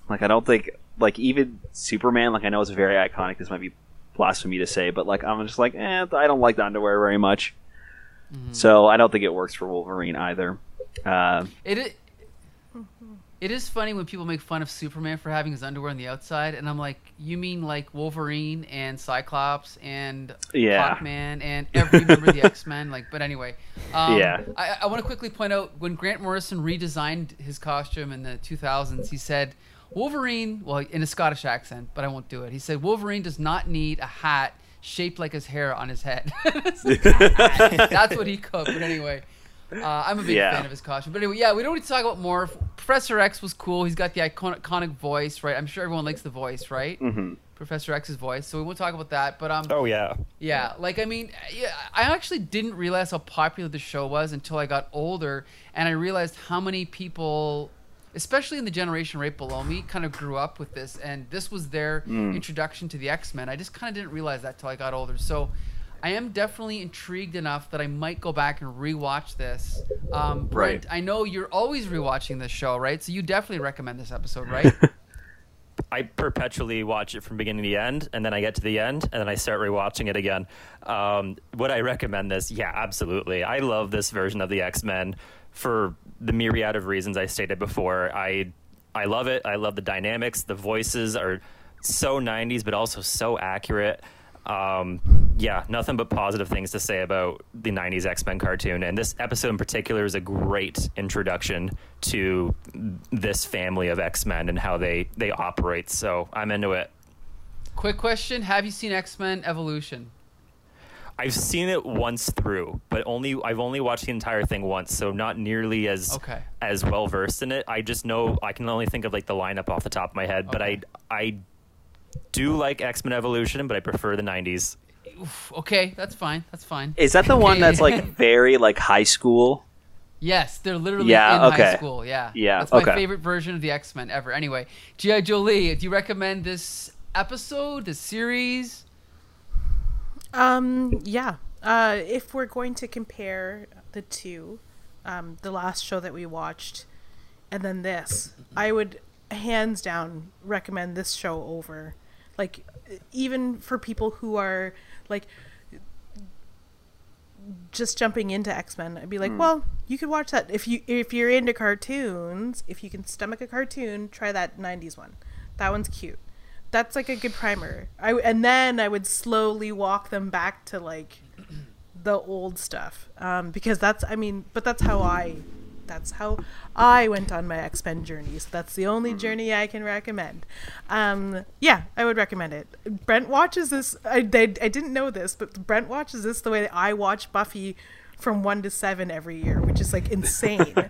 Like I don't think like even Superman. Like I know it's very iconic. This might be blasphemy to say, but like I'm just like, eh, I don't like the underwear very much. So I don't think it works for Wolverine either. Uh, It is, it is funny when people make fun of Superman for having his underwear on the outside, and I'm like, you mean like Wolverine and Cyclops and Yeah. Hawkman and every member of the X Men? Like, but anyway, um, Yeah. I, I want to quickly point out when Grant Morrison redesigned his costume in the 2000s, he said. Wolverine, well, in a Scottish accent, but I won't do it. He said Wolverine does not need a hat shaped like his hair on his head. That's what he cooked. But anyway, uh, I'm a big Yeah. fan of his costume. But anyway, yeah, we don't need to talk about more. Professor X was cool. He's got the iconic, iconic voice, right? I'm sure everyone likes the voice, right? mhm. Professor X's voice. So we won't talk about that. But um, Oh yeah. yeah, like I mean, yeah, I actually didn't realize how popular the show was until I got older, and I realized how many people, especially in the generation right below me, kind of grew up with this, and this was their introduction to the X Men. I just kind of didn't realize that till I got older. So. I am definitely intrigued enough that I might go back and rewatch this. Um, Brent, Right. I know you're always rewatching this show, right? So you definitely recommend this episode, right? I perpetually watch it from beginning to end, and then I get to the end, and then I start rewatching it again. Um, would I recommend this? Yeah, absolutely. I love this version of the X Men for the myriad of reasons I stated before. I I love it. I love the dynamics. The voices are so '90s, but also so accurate. Um, yeah, nothing but positive things to say about the '90s X Men cartoon, and this episode in particular is a great introduction to this family of X Men and how they they operate. So I'm into it. Quick question: Have you seen X Men Evolution? I've seen it once through, but only I've only watched the entire thing once, so not nearly as Okay. as well versed in it. I just know I can only think of like the lineup off the top of my head, but I I do like X Men Evolution, but I prefer the '90s. Okay, that's fine. That's fine. Is that the one that's like very like high school? Yes, they're literally Yeah, in okay. high school. Yeah, Yeah, That's my okay. favorite version of the X Men ever. Anyway, GI Joe Lee, do you recommend this episode, this series? Um, yeah. Uh, if we're going to compare the two, um, the last show that we watched, and then this, I would hands down recommend this show over, like, even for people who are like just jumping into X Men. I'd be like, well, you could watch that if you if you're into cartoons. If you can stomach a cartoon, try that '90s one. That one's cute. That's like a good primer. I and then I would slowly walk them back to like the old stuff um, because that's I mean, but that's how I that's how I went on my X Men journey. So that's the only journey I can recommend. Um, yeah, I would recommend it. Brent watches this. I, I, I didn't know this, but Brent watches this the way that I watch Buffy from one to seven every year, which is like insane.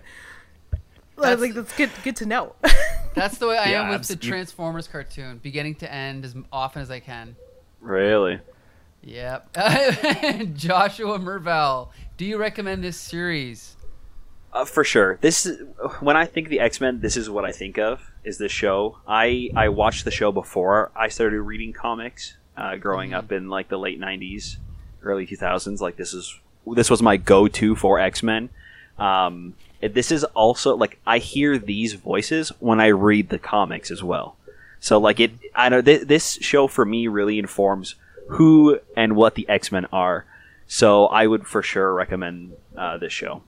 That's- like that's good. Good to know. That's the way I Yeah, am with abs- the Transformers cartoon, beginning to end as often as I can. Really? Yep. Joshua Mervell, do you recommend this series? Uh, for sure. This when I think the X Men, this is what I think of is this show. I I watched the show before I started reading comics, uh, growing up in like the late '90s, early 2000s. Like this is this was my go-to for X Men. Um, this is also like I hear these voices when I read the comics as well. So like it, I know th- this show for me really informs who and what the X Men are. So I would for sure recommend uh, this show.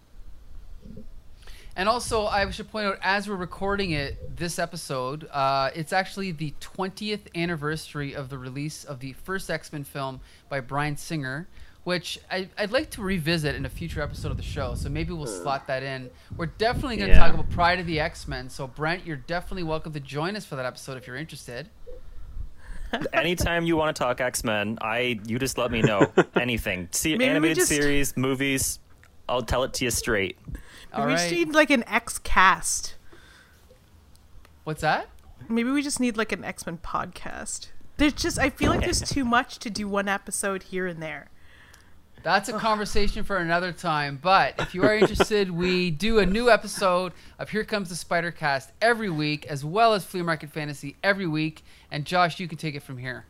And also, I should point out, as we're recording it, this episode, uh, it's actually the 20th anniversary of the release of the first X Men film by Bryan Singer, which I, I'd like to revisit in a future episode of the show. So maybe we'll slot that in. We're definitely going to Yeah. talk about Pryde of the X Men. So, Brent, you're definitely welcome to join us for that episode if you're interested. Anytime you want to talk X Men, I you just let me know anything. See Maybe animated just- series, movies. I'll tell it to you straight. All we right. just need like an X cast. What's that? Maybe we just need like an X Men podcast. There's just I feel like there's too much to do one episode here and there. That's a conversation for another time. But if you are interested, we do a new episode of Here Comes the Spider Cast every week, as well as Flea Market Fantasy every week. And Josh, you can take it from here.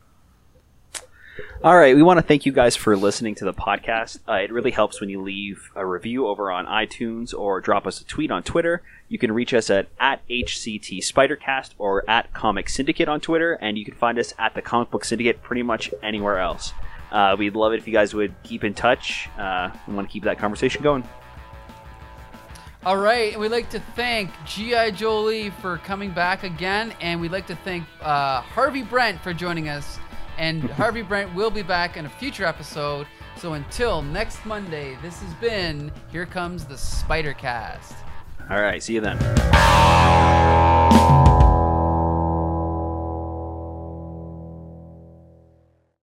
All right, we want to thank you guys for listening to the podcast. Uh, it really helps when you leave a review over on iTunes or drop us a tweet on Twitter. You can reach us at, at HCT Spidercast or at Comic Syndicate on Twitter, and you can find us at the Comic Book Syndicate pretty much anywhere else. Uh, we'd love it if you guys would keep in touch. Uh, we want to keep that conversation going. All right, and we'd like to thank G.I. Jolie for coming back again, and we'd like to thank uh, Harvey Brent for joining us. And Harvey Brent will be back in a future episode. So until next Monday, this has been Here Comes the Spider Cast. All right, see you then.